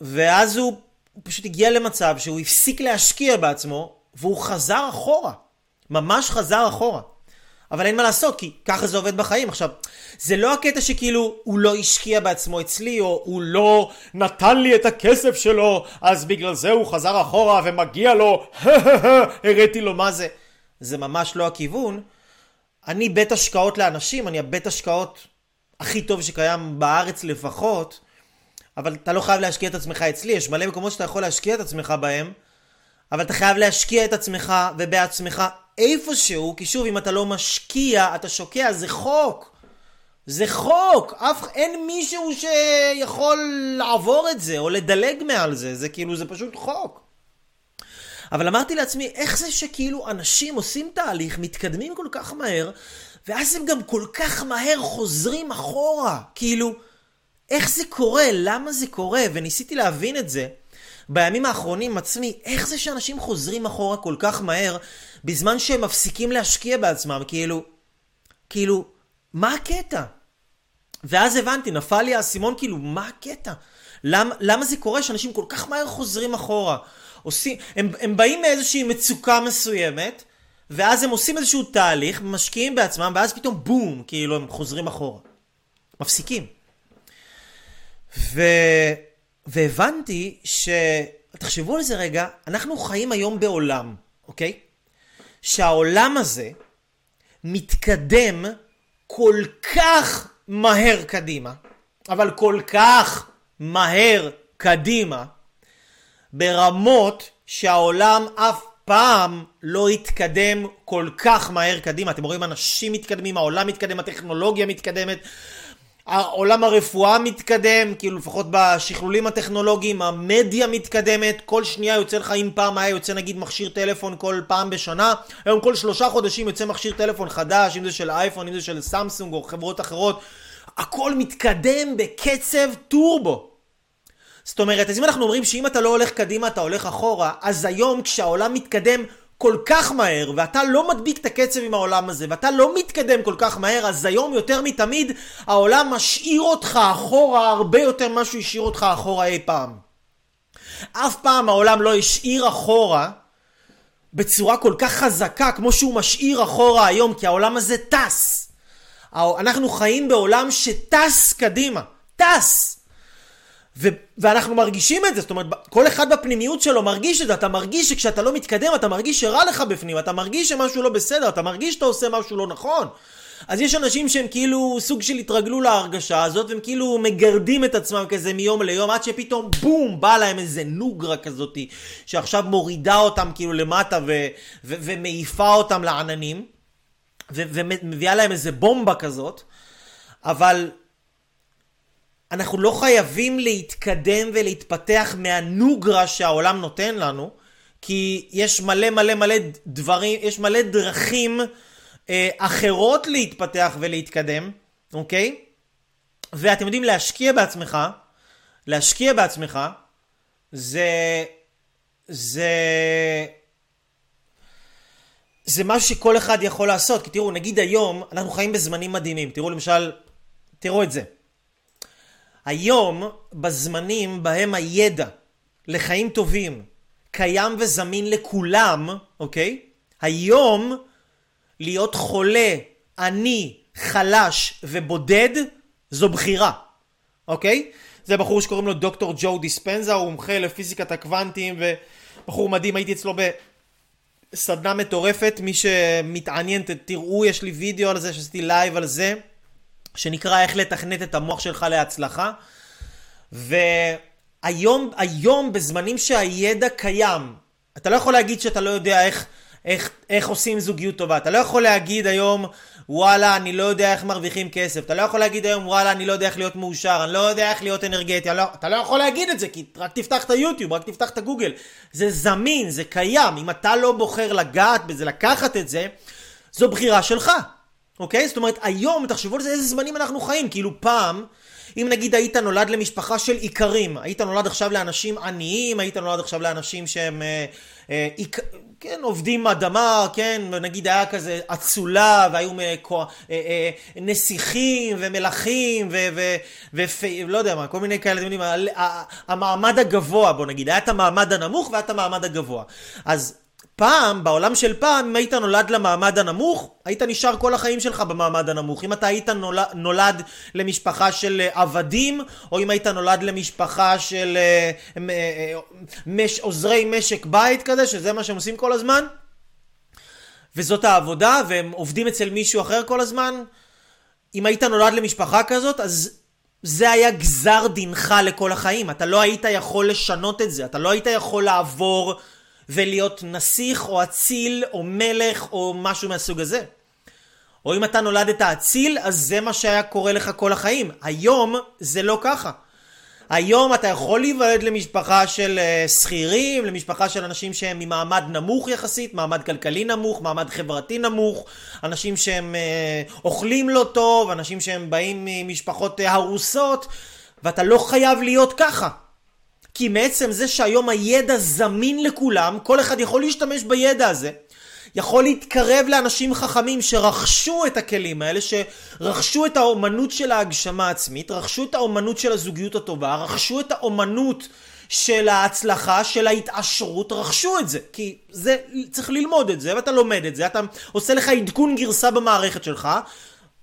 ואז הוא, הוא פשוט הגיע למצב שהוא הפסיק להשקיע בעצמו, והוא חזר אחורה. ממש חזר אחורה. אבל אין מה לעשות, כי ככה זה עובד בחיים. עכשיו, זה לא הקטע שכאילו הוא לא השקיע בעצמו אצלי, או הוא לא נתן לי את הכסף שלו, אז בגלל זה הוא חזר אחורה ומגיע לו, הראיתי לו מה זה. זה ממש לא הכיוון. אני בית השקעות לאנשים, אני הבית השקעות הכי טוב שקיים בארץ לפחות, אבל אתה לא חייב להשקיע את עצמך אצלי, יש מלא מקומות שאתה יכול להשקיע את עצמך בהם, אבל אתה חייב להשקיע את עצמך ובעצמך איפשהו, כי שוב, אם אתה לא משקיע, אתה שוקע, זה חוק. זה חוק. אף, אין מישהו שיכול לעבור את זה, או לדלג מעל זה. זה כאילו, זה פשוט חוק. אבל אמרתי לעצמי, איך זה שכאילו אנשים עושים תהליך, מתקדמים כל כך מהר, ואז הם גם כל כך מהר חוזרים אחורה. כאילו, איך זה קורה? למה זה קורה? וניסיתי להבין את זה. בימים האחרונים עצמי, איך זה שאנשים חוזרים אחורה כל כך מהר, בזמן שהם מפסיקים להשקיע בעצמם, כאילו, כאילו, מה הקטע? ואז הבנתי, נפל לי האסימון, כאילו, מה הקטע? למה, למה זה קורה שאנשים כל כך מהר חוזרים אחורה? עושים, הם, הם באים מאיזושהי מצוקה מסוימת, ואז הם עושים איזשהו תהליך, משקיעים בעצמם, ואז פתאום בום, כאילו הם חוזרים אחורה. מפסיקים. ו... והבנתי ש... תחשבו על זה רגע, אנחנו חיים היום בעולם, אוקיי? שהעולם הזה מתקדם כל כך מהר קדימה, אבל כל כך מהר קדימה, ברמות שהעולם אף פעם לא התקדם כל כך מהר קדימה. אתם רואים אנשים מתקדמים, העולם מתקדם, הטכנולוגיה מתקדמת, עולם הרפואה מתקדם, כאילו לפחות בשכלולים הטכנולוגיים, המדיה מתקדמת, כל שנייה יוצא לך, אם פעם היה יוצא נגיד מכשיר טלפון כל פעם בשנה, היום כל שלושה חודשים יוצא מכשיר טלפון חדש, אם זה של אייפון, אם זה של סמסונג או חברות אחרות, הכל מתקדם בקצב טורבו. זאת אומרת, אז אם אנחנו אומרים שאם אתה לא הולך קדימה אתה הולך אחורה, אז היום כשהעולם מתקדם כל כך מהר, ואתה לא מדביק את הקצב עם העולם הזה, ואתה לא מתקדם כל כך מהר, אז היום יותר מתמיד העולם משאיר אותך אחורה הרבה יותר ממה שהוא השאיר אותך אחורה אי פעם. אף פעם העולם לא השאיר אחורה בצורה כל כך חזקה כמו שהוא משאיר אחורה היום, כי העולם הזה טס. אנחנו חיים בעולם שטס קדימה. טס! ו- ואנחנו מרגישים את זה, זאת אומרת, כל אחד בפנימיות שלו מרגיש את זה, אתה מרגיש שכשאתה לא מתקדם, אתה מרגיש שרע לך בפנים, אתה מרגיש שמשהו לא בסדר, אתה מרגיש שאתה עושה משהו לא נכון. אז יש אנשים שהם כאילו סוג של התרגלו להרגשה הזאת, והם כאילו מגרדים את עצמם כזה מיום ליום, עד שפתאום בום, בא להם איזה נוגרה כזאת, שעכשיו מורידה אותם כאילו למטה ו- ו- ומעיפה אותם לעננים, ו- ומביאה להם איזה בומבה כזאת, אבל אנחנו לא חייבים להתקדם ולהתפתח מהנוגרה שהעולם נותן לנו, כי יש מלא מלא מלא דברים, יש מלא דרכים אה, אחרות להתפתח ולהתקדם, אוקיי? ואתם יודעים, להשקיע בעצמך, להשקיע בעצמך, זה... זה... זה משהו שכל אחד יכול לעשות, כי תראו, נגיד היום, אנחנו חיים בזמנים מדהימים. תראו למשל, תראו את זה. היום, בזמנים בהם הידע לחיים טובים קיים וזמין לכולם, אוקיי? היום, להיות חולה, עני, חלש ובודד, זו בחירה, אוקיי? זה בחור שקוראים לו דוקטור ג'ו דיספנזה, הוא מומחה לפיזיקת הקוונטים ובחור מדהים, הייתי אצלו בסדנה מטורפת, מי שמתעניין תראו, יש לי וידאו על זה, שעשיתי לייב על זה. שנקרא איך לתכנת את המוח שלך להצלחה. והיום, היום בזמנים שהידע קיים, אתה לא יכול להגיד שאתה לא יודע איך, איך, איך עושים זוגיות טובה. אתה לא יכול להגיד היום, וואלה, אני לא יודע איך מרוויחים כסף. אתה לא יכול להגיד היום, וואלה, אני לא יודע איך להיות מאושר. אני לא יודע איך להיות אנרגטי. לא, אתה לא יכול להגיד את זה, כי רק תפתח את היוטיוב, רק תפתח את הגוגל. זה זמין, זה קיים. אם אתה לא בוחר לגעת בזה, לקחת את זה, זו בחירה שלך. אוקיי? זאת אומרת, היום, תחשבו על זה, איזה זמנים אנחנו חיים. כאילו פעם, אם נגיד היית נולד למשפחה של איכרים, היית נולד עכשיו לאנשים עניים, היית נולד עכשיו לאנשים שהם אה, אה, איק, כן, עובדים אדמה, כן, נגיד היה כזה אצולה, והיו מקו, אה, אה, נסיכים ומלכים, ולא יודע מה, כל מיני כאלה, אתם יודעים, המעמד הגבוה, בוא נגיד, היה את המעמד הנמוך והיה את המעמד הגבוה. אז פעם, בעולם של פעם, אם היית נולד למעמד הנמוך, היית נשאר כל החיים שלך במעמד הנמוך. אם אתה היית נולד, נולד למשפחה של אה, עבדים, או אם היית נולד למשפחה של אה, אה, מש, עוזרי משק בית כזה, שזה מה שהם עושים כל הזמן, וזאת העבודה, והם עובדים אצל מישהו אחר כל הזמן, אם היית נולד למשפחה כזאת, אז זה היה גזר דינך לכל החיים. אתה לא היית יכול לשנות את זה. אתה לא היית יכול לעבור ולהיות נסיך או אציל או מלך או משהו מהסוג הזה. או אם אתה נולדת אציל, אז זה מה שהיה קורה לך כל החיים. היום זה לא ככה. היום אתה יכול להיוולד למשפחה של uh, שכירים, למשפחה של אנשים שהם ממעמד נמוך יחסית, מעמד כלכלי נמוך, מעמד חברתי נמוך, אנשים שהם uh, אוכלים לא טוב, אנשים שהם באים ממשפחות uh, הרוסות, ואתה לא חייב להיות ככה. כי מעצם זה שהיום הידע זמין לכולם, כל אחד יכול להשתמש בידע הזה. יכול להתקרב לאנשים חכמים שרכשו את הכלים האלה, שרכשו את האומנות של ההגשמה העצמית, רכשו את האומנות של הזוגיות הטובה, רכשו את האומנות של ההצלחה, של ההתעשרות, רכשו את זה. כי זה, צריך ללמוד את זה, ואתה לומד את זה, אתה עושה לך עדכון גרסה במערכת שלך,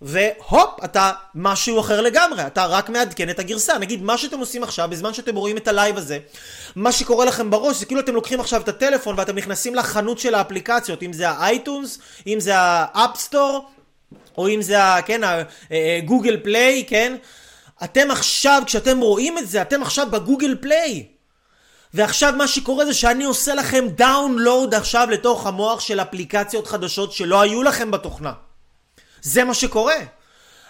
והופ, אתה משהו אחר לגמרי, אתה רק מעדכן את הגרסה. נגיד, מה שאתם עושים עכשיו, בזמן שאתם רואים את הלייב הזה, מה שקורה לכם בראש, זה כאילו אתם לוקחים עכשיו את הטלפון ואתם נכנסים לחנות של האפליקציות, אם זה ה iTunes, אם זה ה App Store, או אם זה, כן, ה Google Play, כן? אתם עכשיו, כשאתם רואים את זה, אתם עכשיו ב Google Play. ועכשיו מה שקורה זה שאני עושה לכם דאונלואוד עכשיו לתוך המוח של אפליקציות חדשות שלא היו לכם בתוכנה. זה מה שקורה.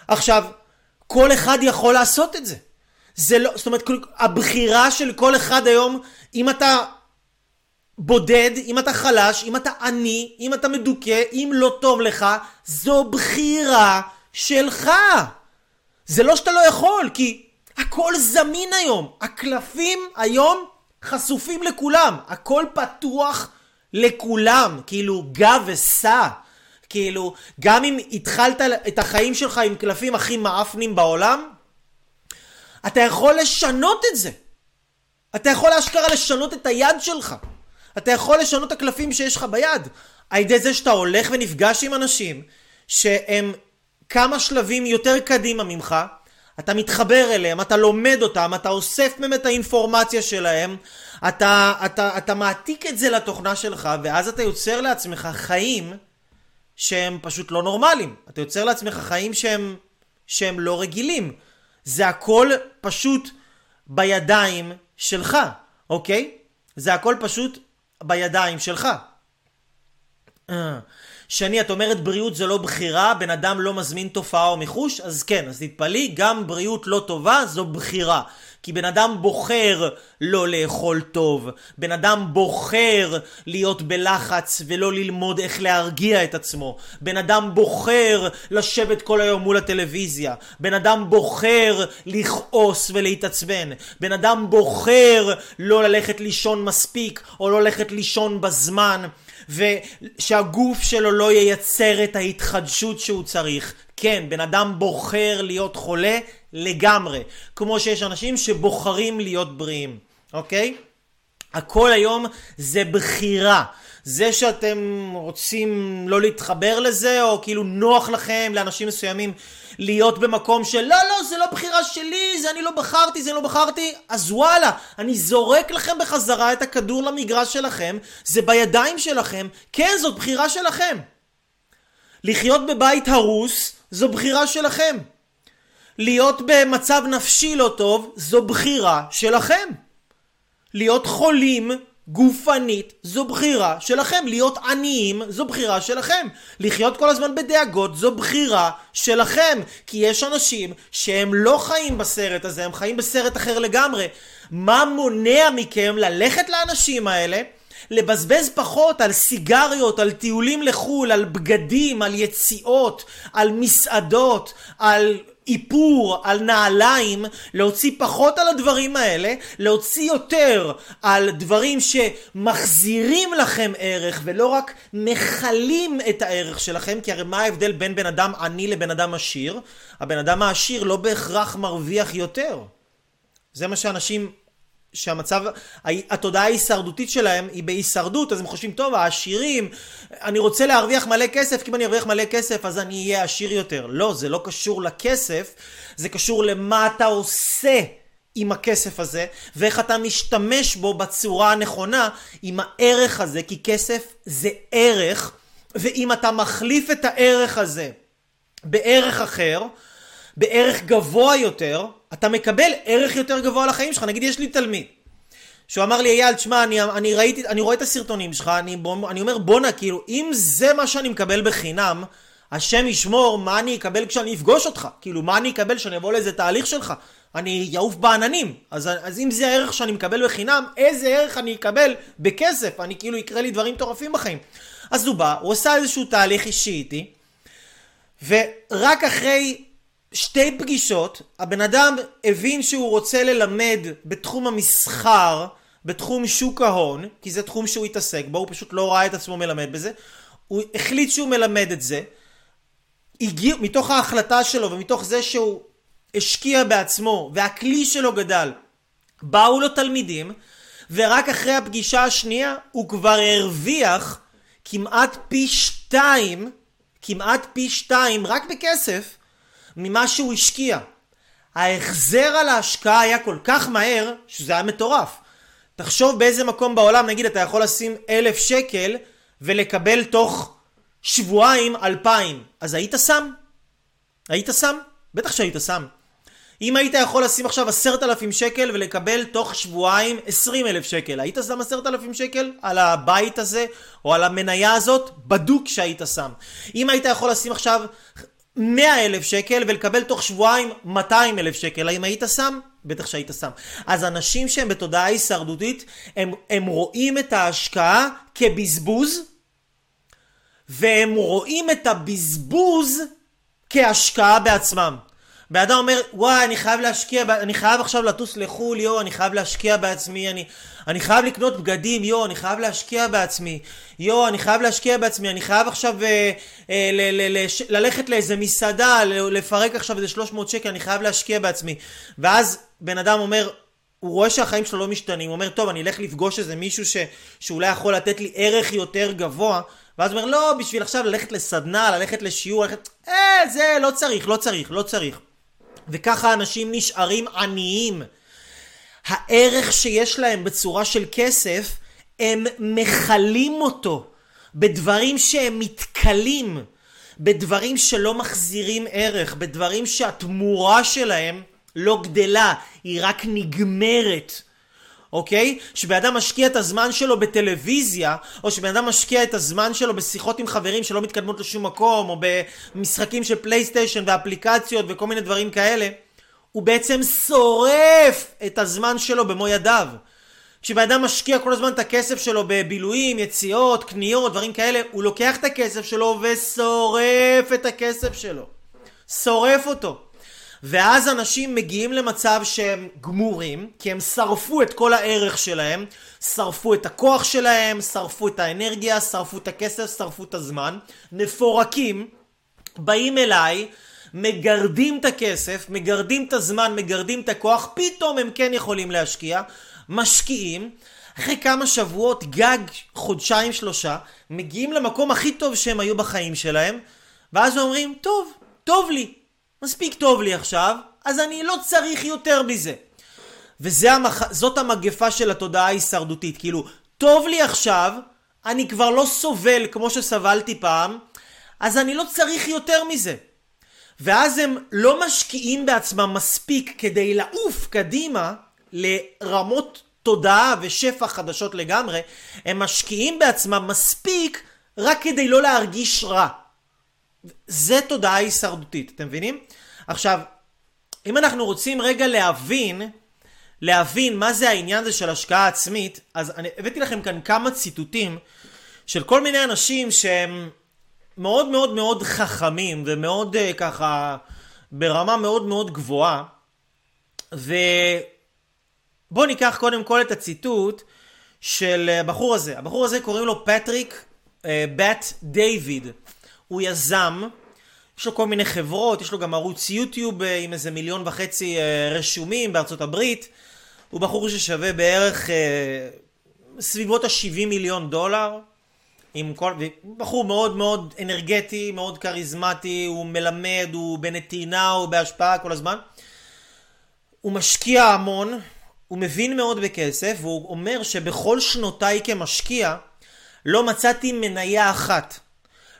עכשיו, כל אחד יכול לעשות את זה. זה לא, זאת אומרת, הבחירה של כל אחד היום, אם אתה בודד, אם אתה חלש, אם אתה עני, אם אתה מדוכא, אם לא טוב לך, זו בחירה שלך. זה לא שאתה לא יכול, כי הכל זמין היום. הקלפים היום חשופים לכולם. הכל פתוח לכולם. כאילו, גב וסע. כאילו, גם אם התחלת את החיים שלך עם קלפים הכי מעפנים בעולם, אתה יכול לשנות את זה. אתה יכול אשכרה לשנות את היד שלך. אתה יכול לשנות את הקלפים שיש לך ביד. על ידי זה שאתה הולך ונפגש עם אנשים שהם כמה שלבים יותר קדימה ממך, אתה מתחבר אליהם, אתה לומד אותם, אתה אוסף מהם את האינפורמציה שלהם, אתה, אתה, אתה מעתיק את זה לתוכנה שלך, ואז אתה יוצר לעצמך חיים שהם פשוט לא נורמליים. אתה יוצר לעצמך חיים שהם, שהם לא רגילים. זה הכל פשוט בידיים שלך, אוקיי? זה הכל פשוט בידיים שלך. אה, שני, את אומרת בריאות זה לא בחירה, בן אדם לא מזמין תופעה או מחוש, אז כן, אז תתפלאי, גם בריאות לא טובה זו בחירה. כי בן אדם בוחר לא לאכול טוב, בן אדם בוחר להיות בלחץ ולא ללמוד איך להרגיע את עצמו, בן אדם בוחר לשבת כל היום מול הטלוויזיה, בן אדם בוחר לכעוס ולהתעצבן, בן אדם בוחר לא ללכת לישון מספיק או לא ללכת לישון בזמן. ושהגוף שלו לא ייצר את ההתחדשות שהוא צריך. כן, בן אדם בוחר להיות חולה לגמרי. כמו שיש אנשים שבוחרים להיות בריאים, אוקיי? הכל היום זה בחירה. זה שאתם רוצים לא להתחבר לזה, או כאילו נוח לכם לאנשים מסוימים להיות במקום של לא, לא, זה לא בחירה שלי, זה אני לא בחרתי, זה לא בחרתי, אז וואלה, אני זורק לכם בחזרה את הכדור למגרש שלכם, זה בידיים שלכם, כן, זאת בחירה שלכם. לחיות בבית הרוס, זו בחירה שלכם. להיות במצב נפשי לא טוב, זו בחירה שלכם. להיות חולים גופנית זו בחירה שלכם, להיות עניים זו בחירה שלכם, לחיות כל הזמן בדאגות זו בחירה שלכם, כי יש אנשים שהם לא חיים בסרט הזה, הם חיים בסרט אחר לגמרי. מה מונע מכם ללכת לאנשים האלה? לבזבז פחות על סיגריות, על טיולים לחו"ל, על בגדים, על יציאות, על מסעדות, על איפור, על נעליים, להוציא פחות על הדברים האלה, להוציא יותר על דברים שמחזירים לכם ערך ולא רק מכלים את הערך שלכם, כי הרי מה ההבדל בין בן אדם עני לבן אדם עשיר? הבן אדם העשיר לא בהכרח מרוויח יותר. זה מה שאנשים שהמצב, התודעה ההישרדותית שלהם היא בהישרדות, אז הם חושבים, טוב, העשירים, אני רוצה להרוויח מלא כסף, כי אם אני ארוויח מלא כסף אז אני אהיה עשיר יותר. לא, זה לא קשור לכסף, זה קשור למה אתה עושה עם הכסף הזה, ואיך אתה משתמש בו בצורה הנכונה עם הערך הזה, כי כסף זה ערך, ואם אתה מחליף את הערך הזה בערך אחר, בערך גבוה יותר, אתה מקבל ערך יותר גבוה לחיים שלך. נגיד יש לי תלמיד, שהוא אמר לי, אייל, תשמע, אני, אני ראיתי, אני רואה את הסרטונים שלך, אני, אני אומר, בואנה, כאילו, אם זה מה שאני מקבל בחינם, השם ישמור מה אני אקבל כשאני אפגוש אותך. כאילו, מה אני אקבל כשאני אבוא לאיזה תהליך שלך. אני אעוף בעננים. אז, אז אם זה הערך שאני מקבל בחינם, איזה ערך אני אקבל בכסף? אני כאילו, יקרה לי דברים מטורפים בחיים. אז הוא בא, הוא עשה איזשהו תהליך אישי איתי, ורק אחרי שתי פגישות, הבן אדם הבין שהוא רוצה ללמד בתחום המסחר, בתחום שוק ההון, כי זה תחום שהוא התעסק בו, הוא פשוט לא ראה את עצמו מלמד בזה. הוא החליט שהוא מלמד את זה. הגיע, מתוך ההחלטה שלו ומתוך זה שהוא השקיע בעצמו והכלי שלו גדל, באו לו תלמידים, ורק אחרי הפגישה השנייה הוא כבר הרוויח כמעט פי שתיים, כמעט פי שתיים, רק בכסף, ממה שהוא השקיע. ההחזר על ההשקעה היה כל כך מהר, שזה היה מטורף. תחשוב באיזה מקום בעולם, נגיד אתה יכול לשים אלף שקל ולקבל תוך שבועיים אלפיים. אז היית שם? היית שם? בטח שהיית שם. אם היית יכול לשים עכשיו עשרת אלפים שקל ולקבל תוך שבועיים עשרים אלף שקל, היית שם עשרת אלפים שקל על הבית הזה או על המניה הזאת? בדוק שהיית שם. אם היית יכול לשים עכשיו מאה אלף שקל ולקבל תוך שבועיים 200 אלף שקל, האם היית שם? בטח שהיית שם. אז אנשים שהם בתודעה הישרדותית, הם, הם רואים את ההשקעה כבזבוז, והם רואים את הבזבוז כהשקעה בעצמם. בן אדם אומר, וואי, אני חייב להשקיע, אני חייב עכשיו לטוס לחו"ל, יו, אני חייב להשקיע בעצמי, אני, אני חייב לקנות בגדים, יו, אני חייב להשקיע בעצמי, יו, אני חייב להשקיע בעצמי, אני חייב עכשיו אה, אה, ל, ל, ל, ללכת לאיזה מסעדה, לפרק עכשיו איזה 300 שקל, אני חייב להשקיע בעצמי. ואז בן אדם אומר, הוא רואה שהחיים שלו לא משתנים, הוא אומר, טוב, אני אלך לפגוש איזה מישהו ש, שאולי יכול לתת לי ערך יותר גבוה, ואז הוא אומר, לא, בשביל עכשיו ללכת לסדנה, ללכת לשיעור, ללכת... אה, זה לא צריך, לא צריך, לא צריך. וככה אנשים נשארים עניים. הערך שיש להם בצורה של כסף, הם מכלים אותו בדברים שהם מתכלים, בדברים שלא מחזירים ערך, בדברים שהתמורה שלהם לא גדלה, היא רק נגמרת. אוקיי? שבן אדם משקיע את הזמן שלו בטלוויזיה, או שבן אדם משקיע את הזמן שלו בשיחות עם חברים שלא מתקדמות לשום מקום, או במשחקים של פלייסטיישן ואפליקציות וכל מיני דברים כאלה, הוא בעצם שורף את הזמן שלו במו ידיו. כשבן אדם משקיע כל הזמן את הכסף שלו בבילויים, יציאות, קניות, דברים כאלה, הוא לוקח את הכסף שלו ושורף את הכסף שלו. שורף אותו. ואז אנשים מגיעים למצב שהם גמורים, כי הם שרפו את כל הערך שלהם, שרפו את הכוח שלהם, שרפו את האנרגיה, שרפו את הכסף, שרפו את הזמן, מפורקים, באים אליי, מגרדים את הכסף, מגרדים את הזמן, מגרדים את הכוח, פתאום הם כן יכולים להשקיע, משקיעים, אחרי כמה שבועות, גג חודשיים שלושה, מגיעים למקום הכי טוב שהם היו בחיים שלהם, ואז אומרים, טוב, טוב לי, מספיק טוב לי עכשיו, אז אני לא צריך יותר מזה. וזאת המגפה של התודעה ההישרדותית. כאילו, טוב לי עכשיו, אני כבר לא סובל כמו שסבלתי פעם, אז אני לא צריך יותר מזה. ואז הם לא משקיעים בעצמם מספיק כדי לעוף קדימה לרמות תודעה ושפע חדשות לגמרי, הם משקיעים בעצמם מספיק רק כדי לא להרגיש רע. זה תודעה הישרדותית, אתם מבינים? עכשיו, אם אנחנו רוצים רגע להבין, להבין מה זה העניין הזה של השקעה עצמית, אז אני הבאתי לכם כאן כמה ציטוטים של כל מיני אנשים שהם מאוד מאוד מאוד חכמים ומאוד uh, ככה ברמה מאוד מאוד גבוהה. ובואו ניקח קודם כל את הציטוט של הבחור הזה. הבחור הזה קוראים לו פטריק בט uh, דיוויד. הוא יזם, יש לו כל מיני חברות, יש לו גם ערוץ יוטיוב אה, עם איזה מיליון וחצי אה, רשומים בארצות הברית. הוא בחור ששווה בערך אה, סביבות ה-70 מיליון דולר. עם כל... בחור מאוד מאוד אנרגטי, מאוד כריזמטי, הוא מלמד, הוא בנתינה, הוא בהשפעה כל הזמן. הוא משקיע המון, הוא מבין מאוד בכסף, והוא אומר שבכל שנותיי כמשקיע לא מצאתי מניה אחת,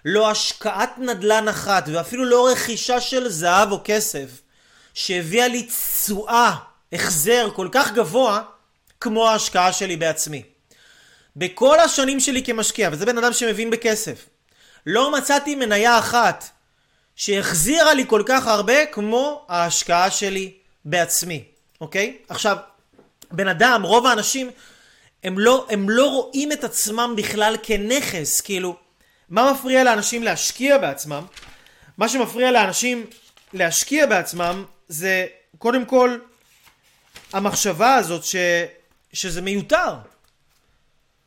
לא השקעת נדל"ן אחת, ואפילו לא רכישה של זהב או כסף, שהביאה לי תשואה, החזר כל כך גבוה, כמו ההשקעה שלי בעצמי. בכל השנים שלי כמשקיע, וזה בן אדם שמבין בכסף, לא מצאתי מניה אחת שהחזירה לי כל כך הרבה כמו ההשקעה שלי בעצמי, אוקיי? עכשיו, בן אדם, רוב האנשים, הם לא, הם לא רואים את עצמם בכלל כנכס, כאילו, מה מפריע לאנשים להשקיע בעצמם? מה שמפריע לאנשים להשקיע בעצמם זה קודם כל המחשבה הזאת ש, שזה מיותר.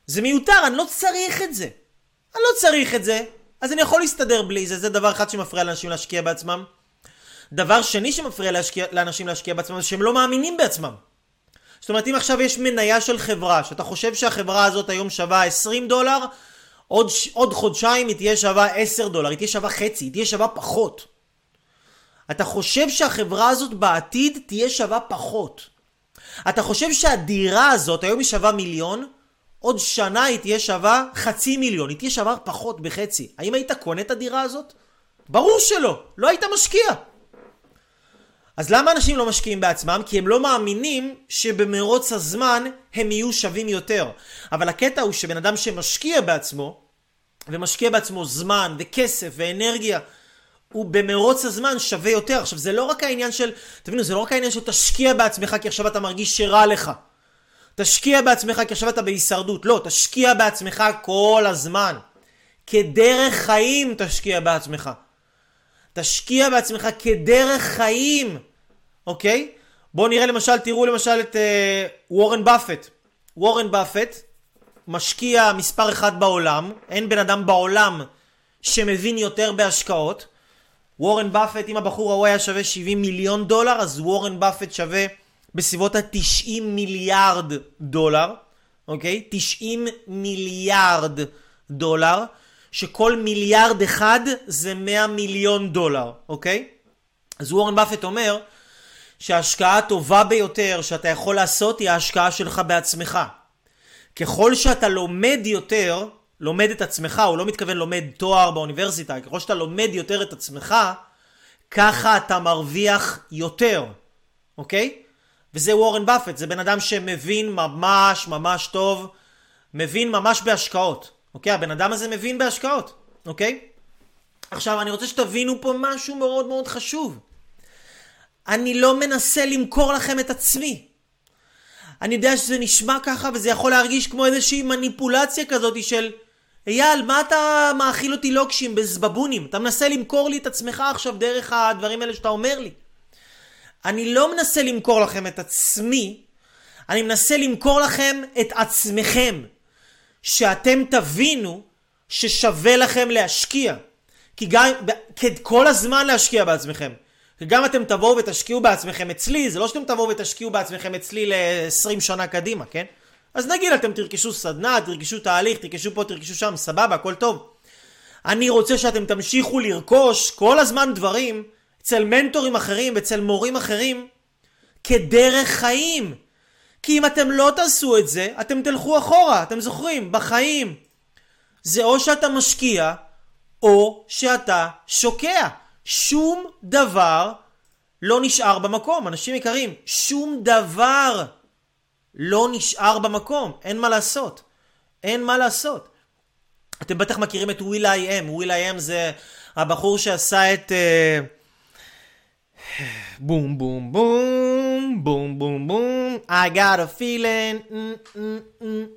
זה מיותר, אני לא צריך את זה. אני לא צריך את זה, אז אני יכול להסתדר בלי זה, זה דבר אחד שמפריע לאנשים להשקיע בעצמם. דבר שני שמפריע להשקיע, לאנשים להשקיע בעצמם זה שהם לא מאמינים בעצמם. זאת אומרת, אם עכשיו יש מניה של חברה, שאתה חושב שהחברה הזאת היום שווה 20 דולר, עוד, עוד חודשיים היא תהיה שווה 10 דולר, היא תהיה שווה חצי, היא תהיה שווה פחות. אתה חושב שהחברה הזאת בעתיד תהיה שווה פחות. אתה חושב שהדירה הזאת, היום היא שווה מיליון, עוד שנה היא תהיה שווה חצי מיליון, היא תהיה שווה פחות בחצי. האם היית קונה את הדירה הזאת? ברור שלא, לא היית משקיע. אז למה אנשים לא משקיעים בעצמם? כי הם לא מאמינים שבמרוץ הזמן הם יהיו שווים יותר. אבל הקטע הוא שבן אדם שמשקיע בעצמו, ומשקיע בעצמו זמן וכסף ואנרגיה, הוא במרוץ הזמן שווה יותר. עכשיו זה לא רק העניין של, תבינו, זה לא רק העניין של תשקיע בעצמך כי עכשיו אתה מרגיש שרע לך. תשקיע בעצמך כי עכשיו אתה בהישרדות. לא, תשקיע בעצמך כל הזמן. כדרך חיים תשקיע בעצמך. תשקיע בעצמך כדרך חיים, אוקיי? בואו נראה למשל, תראו למשל את אה, וורן באפט. וורן באפט, משקיע מספר אחד בעולם, אין בן אדם בעולם שמבין יותר בהשקעות. וורן באפט, אם הבחור ההוא היה שווה 70 מיליון דולר, אז וורן באפט שווה בסביבות ה-90 מיליארד דולר, אוקיי? 90 מיליארד דולר. שכל מיליארד אחד זה 100 מיליון דולר, אוקיי? אז וורן באפט אומר שההשקעה הטובה ביותר שאתה יכול לעשות היא ההשקעה שלך בעצמך. ככל שאתה לומד יותר, לומד את עצמך, הוא לא מתכוון לומד תואר באוניברסיטה, ככל שאתה לומד יותר את עצמך, ככה אתה מרוויח יותר, אוקיי? וזה וורן באפט, זה בן אדם שמבין ממש ממש טוב, מבין ממש בהשקעות. אוקיי? הבן אדם הזה מבין בהשקעות, אוקיי? עכשיו, אני רוצה שתבינו פה משהו מאוד מאוד חשוב. אני לא מנסה למכור לכם את עצמי. אני יודע שזה נשמע ככה וזה יכול להרגיש כמו איזושהי מניפולציה כזאת של אייל, מה אתה מאכיל אותי לוקשים בזבבונים? אתה מנסה למכור לי את עצמך עכשיו דרך הדברים האלה שאתה אומר לי. אני לא מנסה למכור לכם את עצמי, אני מנסה למכור לכם את עצמכם. שאתם תבינו ששווה לכם להשקיע. כי גם, כל הזמן להשקיע בעצמכם. גם אתם תבואו ותשקיעו בעצמכם אצלי, זה לא שאתם תבואו ותשקיעו בעצמכם אצלי ל-20 שנה קדימה, כן? אז נגיד אתם תרכשו סדנה, תרכשו תהליך, תרכשו פה, תרכשו שם, סבבה, הכל טוב. אני רוצה שאתם תמשיכו לרכוש כל הזמן דברים אצל מנטורים אחרים, אצל מורים אחרים, כדרך חיים. כי אם אתם לא תעשו את זה, אתם תלכו אחורה, אתם זוכרים, בחיים. זה או שאתה משקיע, או שאתה שוקע. שום דבר לא נשאר במקום. אנשים יקרים, שום דבר לא נשאר במקום. אין מה לעשות. אין מה לעשות. אתם בטח מכירים את will.i.am. will.i.am זה הבחור שעשה את... בום בום בום. boom, boom, boom. I got a feeling mm, mm,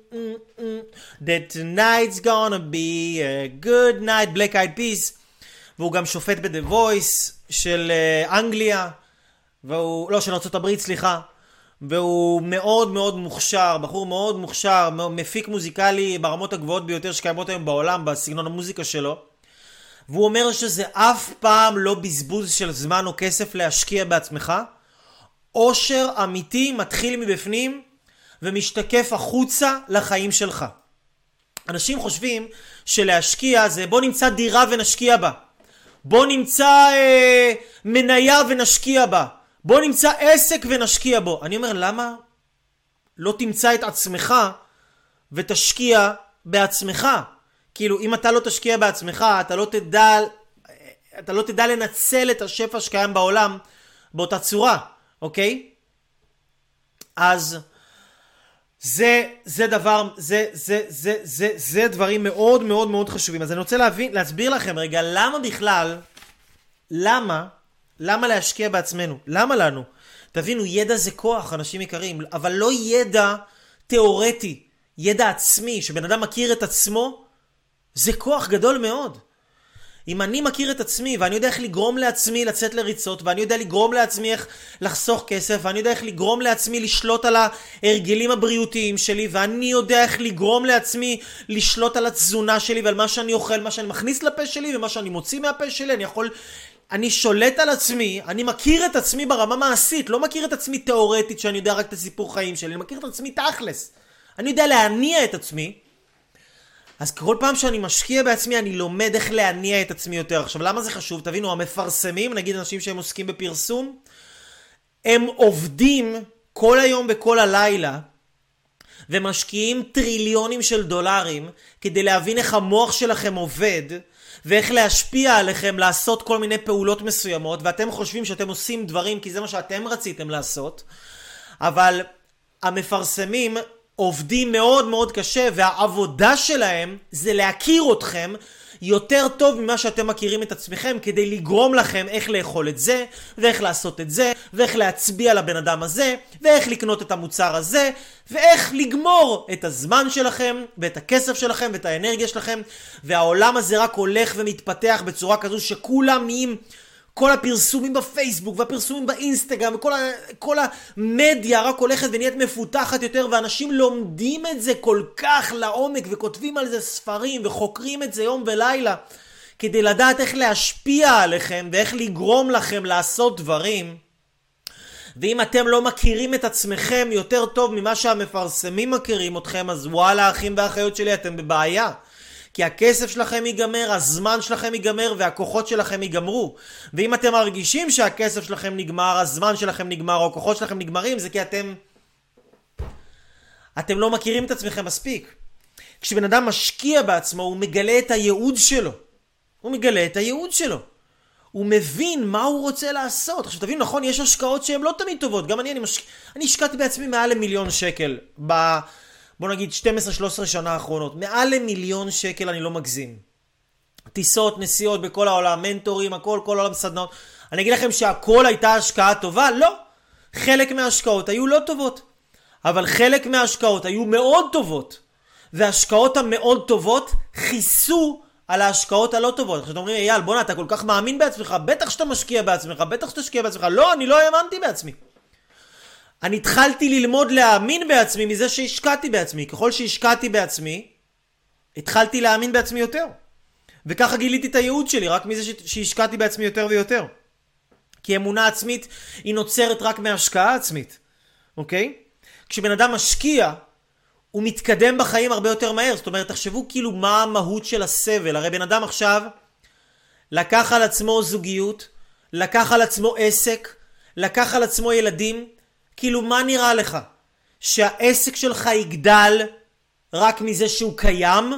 mm, that tonight's gonna be a good night, Black Eyed Peas. והוא גם שופט ב-The Voice של אנגליה, והוא, לא, של ארה"ב, סליחה. והוא מאוד מאוד מוכשר, בחור מאוד מוכשר, מפיק מוזיקלי ברמות הגבוהות ביותר שקיימות היום בעולם, בסגנון המוזיקה שלו. והוא אומר שזה אף פעם לא בזבוז של זמן או כסף להשקיע בעצמך, אושר אמיתי מתחיל מבפנים ומשתקף החוצה לחיים שלך. אנשים חושבים שלהשקיע זה בוא נמצא דירה ונשקיע בה. בוא נמצא אה, מניה ונשקיע בה. בוא נמצא עסק ונשקיע בו. אני אומר, למה לא תמצא את עצמך ותשקיע בעצמך? כאילו, אם אתה לא תשקיע בעצמך, אתה לא תדע, אתה לא תדע לנצל את השפע שקיים בעולם באותה צורה, אוקיי? אז זה, זה דבר, זה, זה, זה, זה, זה דברים מאוד מאוד מאוד חשובים. אז אני רוצה להבין, להסביר לכם רגע, למה בכלל, למה, למה להשקיע בעצמנו? למה לנו? תבינו, ידע זה כוח, אנשים יקרים, אבל לא ידע תיאורטי, ידע עצמי, שבן אדם מכיר את עצמו, זה כוח גדול מאוד. אם אני מכיר את עצמי ואני יודע איך לגרום לעצמי לצאת לריצות ואני יודע לגרום לעצמי איך לחסוך כסף ואני יודע איך לגרום לעצמי לשלוט על ההרגלים הבריאותיים שלי ואני יודע איך לגרום לעצמי לשלוט על התזונה שלי ועל מה שאני אוכל, מה שאני מכניס לפה שלי ומה שאני מוציא מהפה שלי, אני יכול... אני שולט על עצמי, אני מכיר את עצמי ברמה מעשית, לא מכיר את עצמי תיאורטית שאני יודע רק את הסיפור חיים שלי, אני מכיר את עצמי תכלס. אני יודע להניע את עצמי אז כל פעם שאני משקיע בעצמי, אני לומד איך להניע את עצמי יותר. עכשיו, למה זה חשוב? תבינו, המפרסמים, נגיד אנשים שהם עוסקים בפרסום, הם עובדים כל היום וכל הלילה, ומשקיעים טריליונים של דולרים, כדי להבין איך המוח שלכם עובד, ואיך להשפיע עליכם לעשות כל מיני פעולות מסוימות, ואתם חושבים שאתם עושים דברים כי זה מה שאתם רציתם לעשות, אבל המפרסמים עובדים מאוד מאוד קשה והעבודה שלהם זה להכיר אתכם יותר טוב ממה שאתם מכירים את עצמכם כדי לגרום לכם איך לאכול את זה ואיך לעשות את זה ואיך להצביע לבן אדם הזה ואיך לקנות את המוצר הזה ואיך לגמור את הזמן שלכם ואת הכסף שלכם ואת האנרגיה שלכם והעולם הזה רק הולך ומתפתח בצורה כזו שכולם נהיים כל הפרסומים בפייסבוק והפרסומים באינסטגרם וכל המדיה רק הולכת ונהיית מפותחת יותר ואנשים לומדים את זה כל כך לעומק וכותבים על זה ספרים וחוקרים את זה יום ולילה כדי לדעת איך להשפיע עליכם ואיך לגרום לכם לעשות דברים. ואם אתם לא מכירים את עצמכם יותר טוב ממה שהמפרסמים מכירים אתכם אז וואלה אחים ואחיות שלי אתם בבעיה כי הכסף שלכם ייגמר, הזמן שלכם ייגמר והכוחות שלכם ייגמרו. ואם אתם מרגישים שהכסף שלכם נגמר, הזמן שלכם נגמר או הכוחות שלכם נגמרים, זה כי אתם... אתם לא מכירים את עצמכם מספיק. כשבן אדם משקיע בעצמו, הוא מגלה את הייעוד שלו. הוא מגלה את הייעוד שלו. הוא מבין מה הוא רוצה לעשות. עכשיו תבין, נכון, יש השקעות שהן לא תמיד טובות. גם אני, אני, משק... אני השקעתי בעצמי מעל למיליון שקל ב... בוא נגיד 12-13 שנה האחרונות, מעל למיליון שקל אני לא מגזים. טיסות, נסיעות בכל העולם, מנטורים, הכל, כל העולם סדנאות. אני אגיד לכם שהכל הייתה השקעה טובה? לא. חלק מההשקעות היו לא טובות. אבל חלק מההשקעות היו מאוד טובות. וההשקעות המאוד טובות כיסו על ההשקעות הלא טובות. עכשיו אתם אומרים, אייל, בואנה, אתה כל כך מאמין בעצמך, בטח שאתה משקיע בעצמך, בטח שתשקיע בעצמך. לא, אני לא האמנתי בעצמי. אני התחלתי ללמוד להאמין בעצמי מזה שהשקעתי בעצמי. ככל שהשקעתי בעצמי, התחלתי להאמין בעצמי יותר. וככה גיליתי את הייעוד שלי, רק מזה שהשקעתי בעצמי יותר ויותר. כי אמונה עצמית היא נוצרת רק מהשקעה עצמית, אוקיי? כשבן אדם משקיע, הוא מתקדם בחיים הרבה יותר מהר. זאת אומרת, תחשבו כאילו מה המהות של הסבל. הרי בן אדם עכשיו לקח על עצמו זוגיות, לקח על עצמו עסק, לקח על עצמו ילדים, כאילו, מה נראה לך? שהעסק שלך יגדל רק מזה שהוא קיים?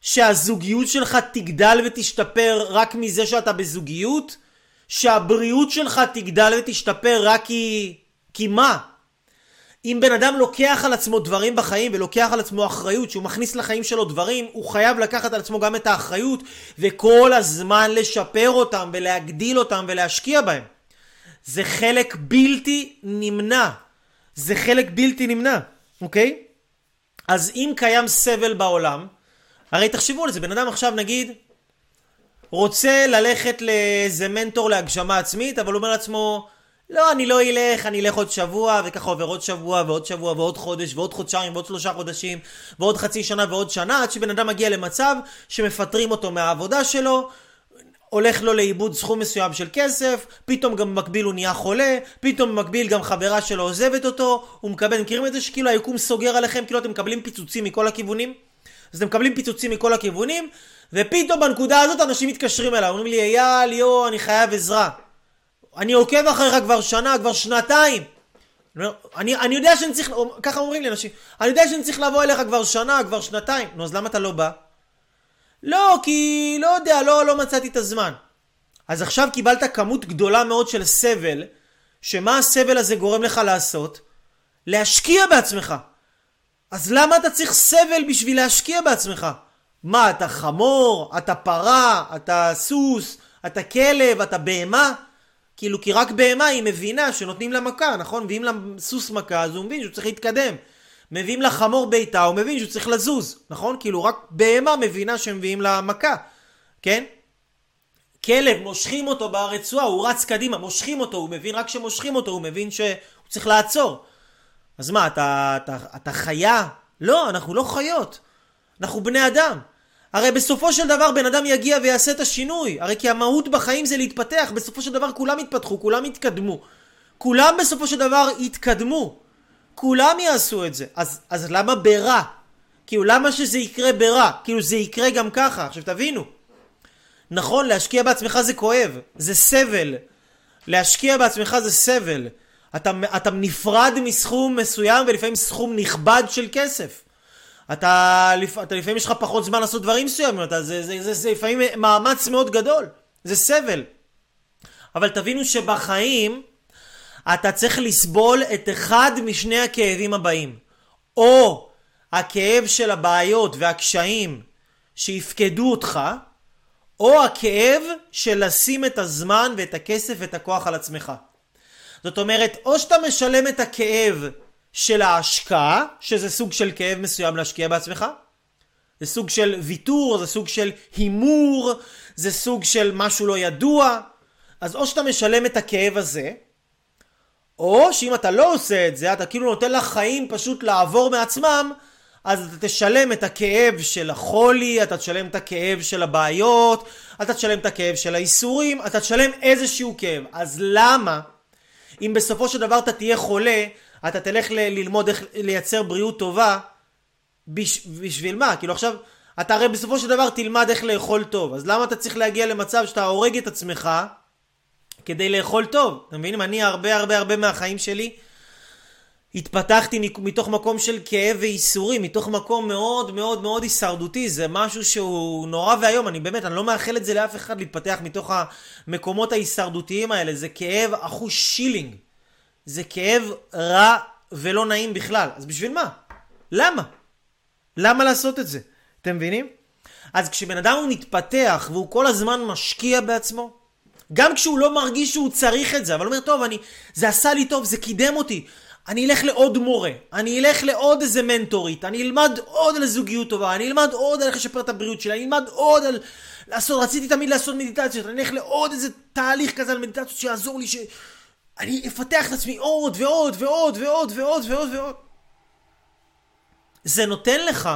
שהזוגיות שלך תגדל ותשתפר רק מזה שאתה בזוגיות? שהבריאות שלך תגדל ותשתפר רק כי... כי מה? אם בן אדם לוקח על עצמו דברים בחיים ולוקח על עצמו אחריות, שהוא מכניס לחיים שלו דברים, הוא חייב לקחת על עצמו גם את האחריות וכל הזמן לשפר אותם ולהגדיל אותם ולהשקיע בהם. זה חלק בלתי נמנע. זה חלק בלתי נמנע, אוקיי? אז אם קיים סבל בעולם, הרי תחשבו על זה, בן אדם עכשיו נגיד רוצה ללכת לאיזה מנטור להגשמה עצמית, אבל הוא אומר לעצמו, לא, אני לא אלך, אני אלך עוד שבוע, וככה עובר עוד שבוע, ועוד שבוע, ועוד חודש, ועוד חודשיים, ועוד שלושה חודשים, ועוד חצי שנה, ועוד שנה, עד שבן אדם מגיע למצב שמפטרים אותו מהעבודה שלו, הולך לו לאיבוד סכום מסוים של כסף, פתאום גם במקביל הוא נהיה חולה, פתאום במקביל גם חברה שלו עוזבת אותו, הוא מקבל, מכירים את זה שכאילו היקום סוגר עליכם, כאילו אתם מקבלים פיצוצים מכל הכיוונים? אז אתם מקבלים פיצוצים מכל הכיוונים, ופתאום בנקודה הזאת אנשים מתקשרים אליי, אומרים לי, אייל, יו, אני חייב עזרה. אני עוקב אחריך כבר שנה, כבר שנתיים. אני, אני יודע שאני צריך, ככה אומרים לי אנשים, אני יודע שאני צריך לבוא אליך כבר שנה, כבר שנתיים. נו, אז למה אתה לא בא? לא, כי לא יודע, לא, לא מצאתי את הזמן. אז עכשיו קיבלת כמות גדולה מאוד של סבל, שמה הסבל הזה גורם לך לעשות? להשקיע בעצמך. אז למה אתה צריך סבל בשביל להשקיע בעצמך? מה, אתה חמור? אתה פרה? אתה סוס? אתה כלב? אתה בהמה? כאילו, כי רק בהמה היא מבינה שנותנים לה מכה, נכון? מביאים לה סוס מכה, אז הוא מבין שהוא צריך להתקדם. מביאים לה חמור ביתה, הוא מבין שהוא צריך לזוז, נכון? כאילו, רק בהמה מבינה שמביאים לה מכה, כן? כלב, מושכים אותו ברצועה, הוא רץ קדימה, מושכים אותו, הוא מבין, רק כשמושכים אותו, הוא מבין שהוא צריך לעצור. אז מה, אתה, אתה, אתה חיה? לא, אנחנו לא חיות. אנחנו בני אדם. הרי בסופו של דבר בן אדם יגיע ויעשה את השינוי. הרי כי המהות בחיים זה להתפתח. בסופו של דבר כולם יתפתחו, כולם יתקדמו. כולם בסופו של דבר יתקדמו. כולם יעשו את זה. אז, אז למה ברע? כאילו למה שזה יקרה ברע? כאילו זה יקרה גם ככה. עכשיו תבינו. נכון, להשקיע בעצמך זה כואב. זה סבל. להשקיע בעצמך זה סבל. אתה, אתה נפרד מסכום מסוים ולפעמים סכום נכבד של כסף. אתה, אתה לפעמים יש לך פחות זמן לעשות דברים מסוימים, אתה, זה, זה, זה, זה לפעמים מאמץ מאוד גדול, זה סבל. אבל תבינו שבחיים אתה צריך לסבול את אחד משני הכאבים הבאים. או הכאב של הבעיות והקשיים שיפקדו אותך, או הכאב של לשים את הזמן ואת הכסף ואת הכוח על עצמך. זאת אומרת, או שאתה משלם את הכאב של ההשקעה, שזה סוג של כאב מסוים להשקיע בעצמך, זה סוג של ויתור, זה סוג של הימור, זה סוג של משהו לא ידוע, אז או שאתה משלם את הכאב הזה, או שאם אתה לא עושה את זה, אתה כאילו נותן לחיים פשוט לעבור מעצמם, אז אתה תשלם את הכאב של החולי, אתה תשלם את הכאב של הבעיות, אתה תשלם את הכאב של האיסורים, אתה תשלם איזשהו כאב. אז למה אם בסופו של דבר אתה תהיה חולה, אתה תלך ל- ללמוד איך לייצר בריאות טובה, בש- בשביל מה? כאילו עכשיו, אתה הרי בסופו של דבר תלמד איך לאכול טוב, אז למה אתה צריך להגיע למצב שאתה הורג את עצמך כדי לאכול טוב? אתם מבינים? אני הרבה הרבה הרבה מהחיים שלי התפתחתי מתוך מקום של כאב וייסורים, מתוך מקום מאוד מאוד מאוד הישרדותי, זה משהו שהוא נורא ואיום, אני באמת, אני לא מאחל את זה לאף אחד להתפתח מתוך המקומות ההישרדותיים האלה, זה כאב אחוז שילינג, זה כאב רע ולא נעים בכלל, אז בשביל מה? למה? למה לעשות את זה? אתם מבינים? אז כשבן אדם הוא מתפתח והוא כל הזמן משקיע בעצמו, גם כשהוא לא מרגיש שהוא צריך את זה, אבל הוא אומר, טוב, אני, זה עשה לי טוב, זה קידם אותי. אני אלך לעוד מורה, אני אלך לעוד איזה מנטורית, אני אלמד עוד על זוגיות טובה, אני אלמד עוד על איך לשפר את הבריאות שלי, אני אלמד עוד על לעשות, רציתי תמיד לעשות מדיטציות, אני אלך לעוד איזה תהליך כזה על מדיטציות שיעזור לי, שאני אפתח את עצמי עוד ועוד ועוד ועוד ועוד ועוד ועוד. זה נותן לך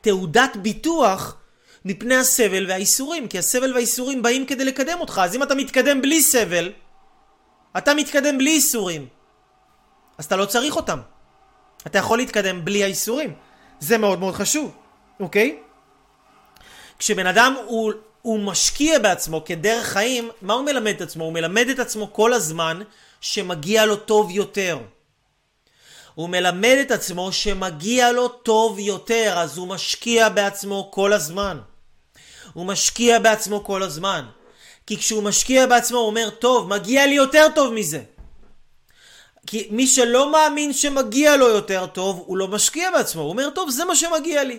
תעודת ביטוח מפני הסבל והאיסורים, כי הסבל והאיסורים באים כדי לקדם אותך, אז אם אתה מתקדם בלי סבל, אתה מתקדם בלי איסורים. אז אתה לא צריך אותם. אתה יכול להתקדם בלי האיסורים. זה מאוד מאוד חשוב, אוקיי? כשבן אדם הוא, הוא משקיע בעצמו כדרך חיים, מה הוא מלמד את עצמו? הוא מלמד את עצמו כל הזמן שמגיע לו טוב יותר. הוא מלמד את עצמו שמגיע לו טוב יותר, אז הוא משקיע בעצמו כל הזמן. הוא משקיע בעצמו כל הזמן. כי כשהוא משקיע בעצמו הוא אומר, טוב, מגיע לי יותר טוב מזה. כי מי שלא מאמין שמגיע לו יותר טוב, הוא לא משקיע בעצמו. הוא אומר, טוב, זה מה שמגיע לי.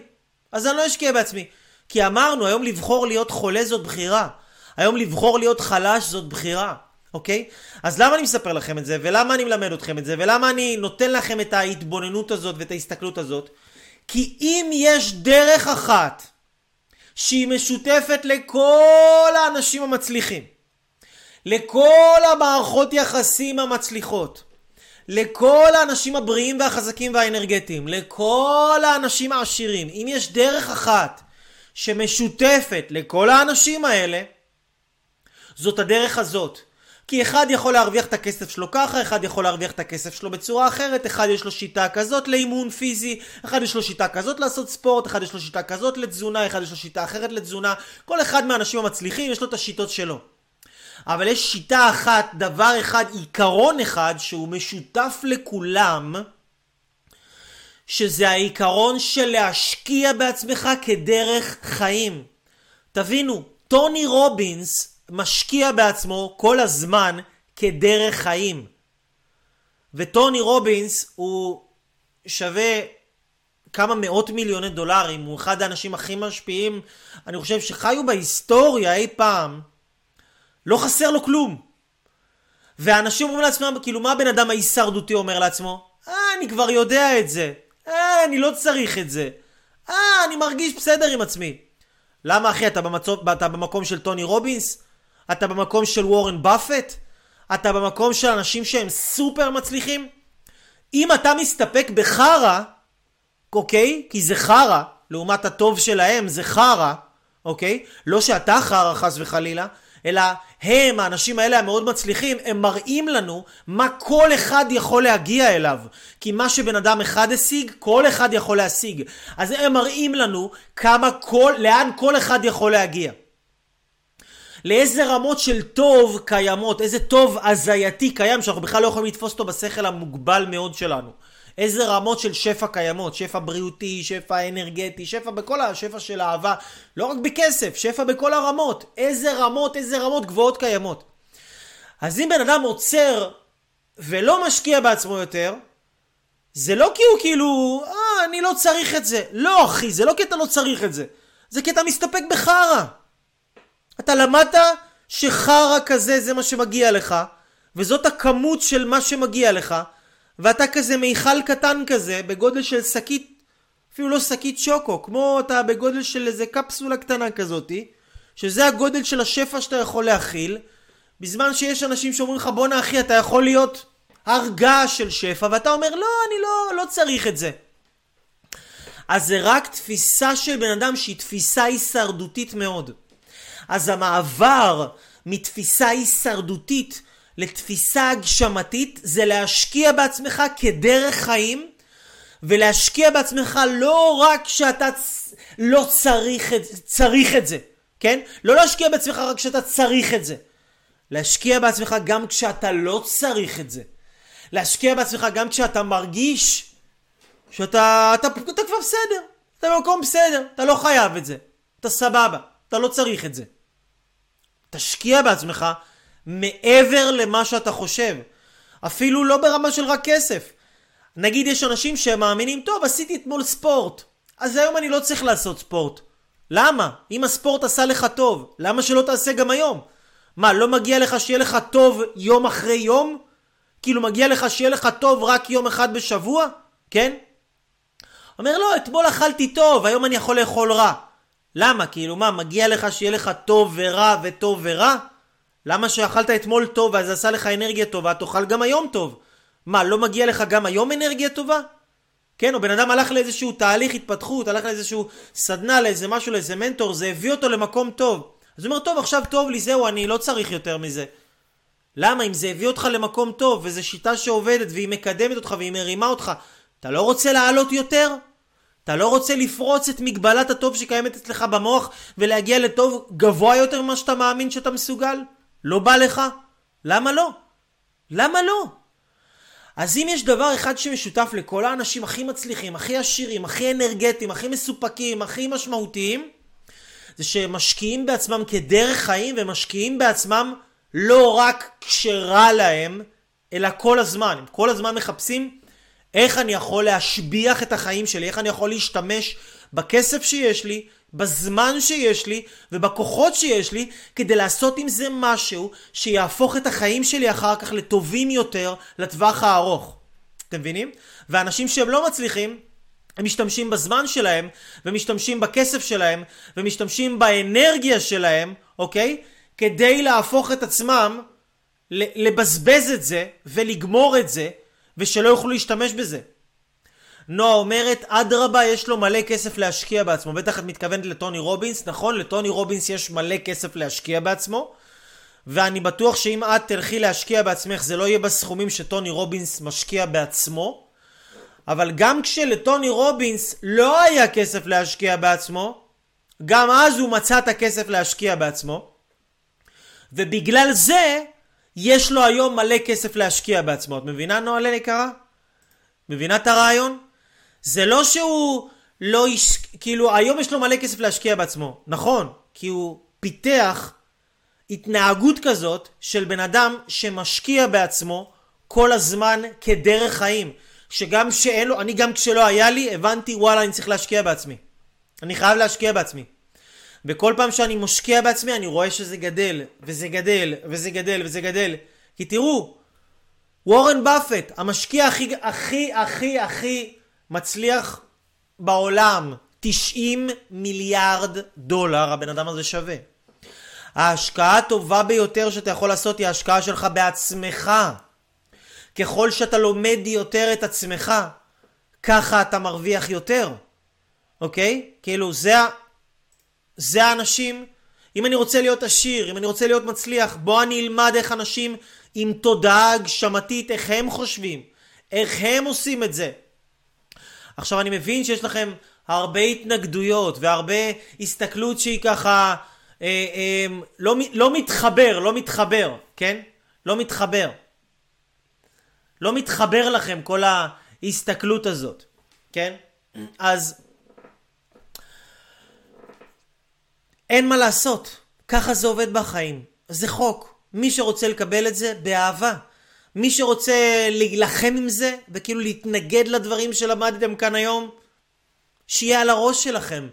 אז אני לא אשקיע בעצמי. כי אמרנו, היום לבחור להיות חולה זאת בחירה. היום לבחור להיות חלש זאת בחירה. אוקיי? אז למה אני מספר לכם את זה, ולמה אני מלמד אתכם את זה, ולמה אני נותן לכם את ההתבוננות הזאת ואת ההסתכלות הזאת? כי אם יש דרך אחת שהיא משותפת לכל האנשים המצליחים, לכל המערכות יחסים המצליחות, לכל האנשים הבריאים והחזקים והאנרגטיים, לכל האנשים העשירים, אם יש דרך אחת שמשותפת לכל האנשים האלה, זאת הדרך הזאת. כי אחד יכול להרוויח את הכסף שלו ככה, אחד יכול להרוויח את הכסף שלו בצורה אחרת, אחד יש לו שיטה כזאת לאימון פיזי, אחד יש לו שיטה כזאת לעשות ספורט, אחד יש לו שיטה כזאת לתזונה, אחד יש לו שיטה אחרת לתזונה, כל אחד מהאנשים המצליחים יש לו את השיטות שלו. אבל יש שיטה אחת, דבר אחד, עיקרון אחד שהוא משותף לכולם, שזה העיקרון של להשקיע בעצמך כדרך חיים. תבינו, טוני רובינס משקיע בעצמו כל הזמן כדרך חיים. וטוני רובינס הוא שווה כמה מאות מיליוני דולרים, הוא אחד האנשים הכי משפיעים, אני חושב שחיו בהיסטוריה אי פעם. לא חסר לו כלום. ואנשים אומרים לעצמם, כאילו מה הבן אדם ההישרדותי אומר לעצמו? אה, אני כבר יודע את זה. אה, אני לא צריך את זה. אה, אני מרגיש בסדר עם עצמי. למה אחי, אתה, במצוא, אתה במקום של טוני רובינס? אתה במקום של וורן באפט? אתה במקום של אנשים שהם סופר מצליחים? אם אתה מסתפק בחרא, אוקיי? כי זה חרא, לעומת הטוב שלהם זה חרא, אוקיי? לא שאתה חרא חס וחלילה, אלא הם, האנשים האלה המאוד מצליחים, הם מראים לנו מה כל אחד יכול להגיע אליו. כי מה שבן אדם אחד השיג, כל אחד יכול להשיג. אז הם מראים לנו כמה כל, לאן כל אחד יכול להגיע. לאיזה רמות של טוב קיימות, איזה טוב הזייתי קיים שאנחנו בכלל לא יכולים לתפוס אותו בשכל המוגבל מאוד שלנו. איזה רמות של שפע קיימות, שפע בריאותי, שפע אנרגטי, שפע בכל השפע של אהבה, לא רק בכסף, שפע בכל הרמות, איזה רמות, איזה רמות גבוהות קיימות. אז אם בן אדם עוצר ולא משקיע בעצמו יותר, זה לא כי הוא כאילו, אה, אני לא צריך את זה. לא, אחי, זה לא כי אתה לא צריך את זה. זה כי אתה מסתפק בחרא. אתה למדת שחרא כזה זה מה שמגיע לך, וזאת הכמות של מה שמגיע לך, ואתה כזה מיכל קטן כזה, בגודל של שקית, אפילו לא שקית שוקו, כמו אתה בגודל של איזה קפסולה קטנה כזאתי, שזה הגודל של השפע שאתה יכול להכיל, בזמן שיש אנשים שאומרים לך בואנה אחי אתה יכול להיות הרגה של שפע, ואתה אומר לא, אני לא, לא צריך את זה. אז זה רק תפיסה של בן אדם שהיא תפיסה הישרדותית מאוד. אז המעבר מתפיסה הישרדותית לתפיסה הגשמתית זה להשקיע בעצמך כדרך חיים ולהשקיע בעצמך לא רק כשאתה לא צריך את, צריך את זה, כן? לא להשקיע בעצמך רק כשאתה צריך את זה. להשקיע בעצמך גם כשאתה לא צריך את זה. להשקיע בעצמך גם כשאתה מרגיש שאתה אתה, אתה, אתה כבר בסדר. אתה במקום בסדר, אתה לא חייב את זה. אתה סבבה, אתה לא צריך את זה. תשקיע בעצמך מעבר למה שאתה חושב. אפילו לא ברמה של רק כסף. נגיד יש אנשים שמאמינים, טוב, עשיתי אתמול ספורט, אז היום אני לא צריך לעשות ספורט. למה? אם הספורט עשה לך טוב, למה שלא תעשה גם היום? מה, לא מגיע לך שיהיה לך טוב יום אחרי יום? כאילו מגיע לך שיהיה לך טוב רק יום אחד בשבוע? כן? אומר לא, אתמול אכלתי טוב, היום אני יכול לאכול רע. למה? כאילו מה, מגיע לך שיהיה לך טוב ורע וטוב ורע? למה שאכלת אתמול טוב ואז עשה לך אנרגיה טובה, תאכל גם היום טוב. מה, לא מגיע לך גם היום אנרגיה טובה? כן, או בן אדם הלך לאיזשהו תהליך התפתחות, הלך לאיזשהו סדנה, לאיזה משהו, לאיזה מנטור, זה הביא אותו למקום טוב. אז הוא אומר, טוב, עכשיו טוב לי, זהו, אני לא צריך יותר מזה. למה? אם זה הביא אותך למקום טוב, וזו שיטה שעובדת, והיא מקדמת אותך, והיא מרימה אותך, אתה לא רוצה לעלות יותר? אתה לא רוצה לפרוץ את מגבלת הטוב שקיימת אצלך במוח, ולהגיע לטוב גבוה יותר ממה שאתה מאמין שאתה מסוגל? לא בא לך? למה לא? למה לא? אז אם יש דבר אחד שמשותף לכל האנשים הכי מצליחים, הכי עשירים, הכי אנרגטיים, הכי מסופקים, הכי משמעותיים, זה שהם משקיעים בעצמם כדרך חיים ומשקיעים בעצמם לא רק כשרע להם, אלא כל הזמן. הם כל הזמן מחפשים איך אני יכול להשביח את החיים שלי, איך אני יכול להשתמש בכסף שיש לי, בזמן שיש לי ובכוחות שיש לי כדי לעשות עם זה משהו שיהפוך את החיים שלי אחר כך לטובים יותר לטווח הארוך. אתם מבינים? ואנשים שהם לא מצליחים הם משתמשים בזמן שלהם ומשתמשים בכסף שלהם ומשתמשים באנרגיה שלהם, אוקיי? כדי להפוך את עצמם לבזבז את זה ולגמור את זה ושלא יוכלו להשתמש בזה. נועה אומרת, אדרבה, יש לו מלא כסף להשקיע בעצמו. בטח את מתכוונת לטוני רובינס, נכון? לטוני רובינס יש מלא כסף להשקיע בעצמו. ואני בטוח שאם את תלכי להשקיע בעצמך זה לא יהיה בסכומים שטוני רובינס משקיע בעצמו, אבל גם כשלטוני רובינס לא היה כסף להשקיע בעצמו, גם אז הוא מצא את הכסף להשקיע בעצמו, ובגלל זה יש לו היום מלא כסף להשקיע בעצמו. את מבינה נועה יקרה? מבינה את הרעיון? זה לא שהוא לא יש... כאילו, היום יש לו מלא כסף להשקיע בעצמו. נכון, כי הוא פיתח התנהגות כזאת של בן אדם שמשקיע בעצמו כל הזמן כדרך חיים. שגם שאין לו, אני גם כשלא היה לי, הבנתי וואלה אני צריך להשקיע בעצמי. אני חייב להשקיע בעצמי. וכל פעם שאני משקיע בעצמי אני רואה שזה גדל, וזה גדל, וזה גדל, וזה גדל. כי תראו, וורן באפט, המשקיע הכי הכי הכי הכי מצליח בעולם, 90 מיליארד דולר הבן אדם הזה שווה. ההשקעה הטובה ביותר שאתה יכול לעשות היא ההשקעה שלך בעצמך. ככל שאתה לומד יותר את עצמך, ככה אתה מרוויח יותר, אוקיי? כאילו זה, זה האנשים, אם אני רוצה להיות עשיר, אם אני רוצה להיות מצליח, בוא אני אלמד איך אנשים עם תודעה הגשמתית, איך הם חושבים, איך הם עושים את זה. עכשיו אני מבין שיש לכם הרבה התנגדויות והרבה הסתכלות שהיא ככה אה, אה, לא, לא מתחבר, לא מתחבר, כן? לא מתחבר. לא מתחבר לכם כל ההסתכלות הזאת, כן? אז אין מה לעשות, ככה זה עובד בחיים. זה חוק. מי שרוצה לקבל את זה, באהבה. מי שרוצה להילחם עם זה, וכאילו להתנגד לדברים שלמדתם כאן היום, שיהיה על הראש שלכם.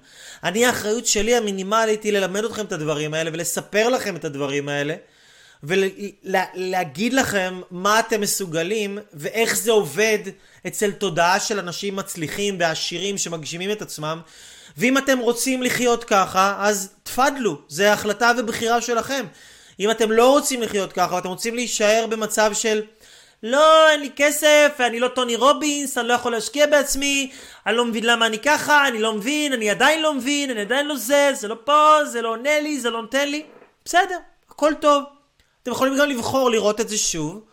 אני, האחריות שלי המינימלית היא ללמד אתכם את הדברים האלה ולספר לכם את הדברים האלה. ולהגיד לכם מה אתם מסוגלים ואיך זה עובד אצל תודעה של אנשים מצליחים ועשירים שמגשימים את עצמם. ואם אתם רוצים לחיות ככה, אז תפדלו, זה החלטה ובחירה שלכם. אם אתם לא רוצים לחיות ככה, ואתם רוצים להישאר במצב של לא, אין לי כסף, אני לא טוני רובינס, אני לא יכול להשקיע בעצמי, אני לא מבין למה אני ככה, אני לא מבין, אני עדיין לא מבין, אני עדיין לא זה, זה לא פה, זה לא עונה לי, זה לא נותן לי. בסדר, הכל טוב. אתם יכולים גם לבחור לראות את זה שוב,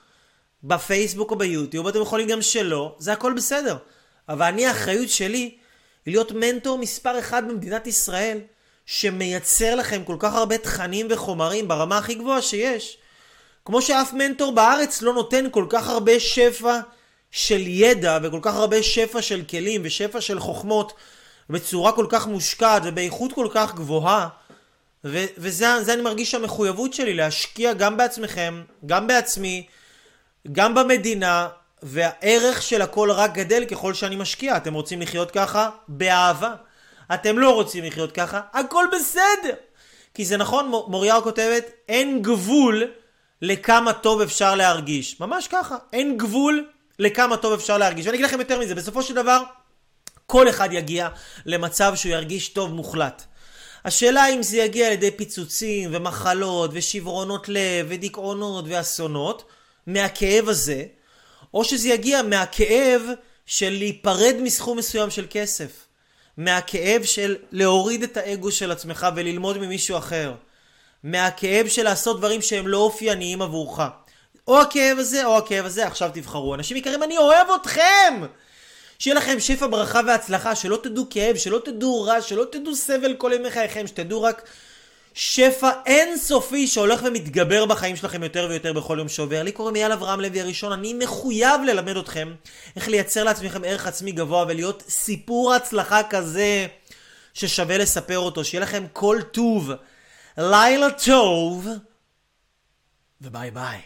בפייסבוק או ביוטיוב, אתם יכולים גם שלא, זה הכל בסדר. אבל אני, האחריות שלי להיות מנטור מספר אחד במדינת ישראל, שמייצר לכם כל כך הרבה תכנים וחומרים ברמה הכי גבוהה שיש. כמו שאף מנטור בארץ לא נותן כל כך הרבה שפע של ידע וכל כך הרבה שפע של כלים ושפע של חוכמות בצורה כל כך מושקעת ובאיכות כל כך גבוהה. ו- וזה אני מרגיש המחויבות שלי להשקיע גם בעצמכם, גם בעצמי, גם במדינה, והערך של הכל רק גדל ככל שאני משקיע. אתם רוצים לחיות ככה? באהבה. אתם לא רוצים לחיות ככה? הכל בסדר. כי זה נכון, מוריה כותבת, אין גבול לכמה טוב אפשר להרגיש. ממש ככה. אין גבול לכמה טוב אפשר להרגיש. ואני אגיד לכם יותר מזה, בסופו של דבר, כל אחד יגיע למצב שהוא ירגיש טוב מוחלט. השאלה אם זה יגיע על ידי פיצוצים ומחלות ושברונות לב ודיכאונות ואסונות מהכאב הזה, או שזה יגיע מהכאב של להיפרד מסכום מסוים של כסף. מהכאב של להוריד את האגו של עצמך וללמוד ממישהו אחר. מהכאב של לעשות דברים שהם לא אופייניים עבורך. או הכאב הזה או הכאב הזה, עכשיו תבחרו. אנשים יקרים, אני אוהב אתכם! שיהיה לכם שפע ברכה והצלחה, שלא תדעו כאב, שלא תדעו רע, שלא תדעו סבל כל ימי חייכם, שתדעו רק שפע אינסופי שהולך ומתגבר בחיים שלכם יותר ויותר בכל יום שעובר. לי קוראים אייל אברהם לוי הראשון, אני מחויב ללמד אתכם איך לייצר לעצמכם ערך עצמי גבוה ולהיות סיפור הצלחה כזה ששווה לספר אותו. שיהיה לכם כל טוב, לילה טוב, וביי ביי.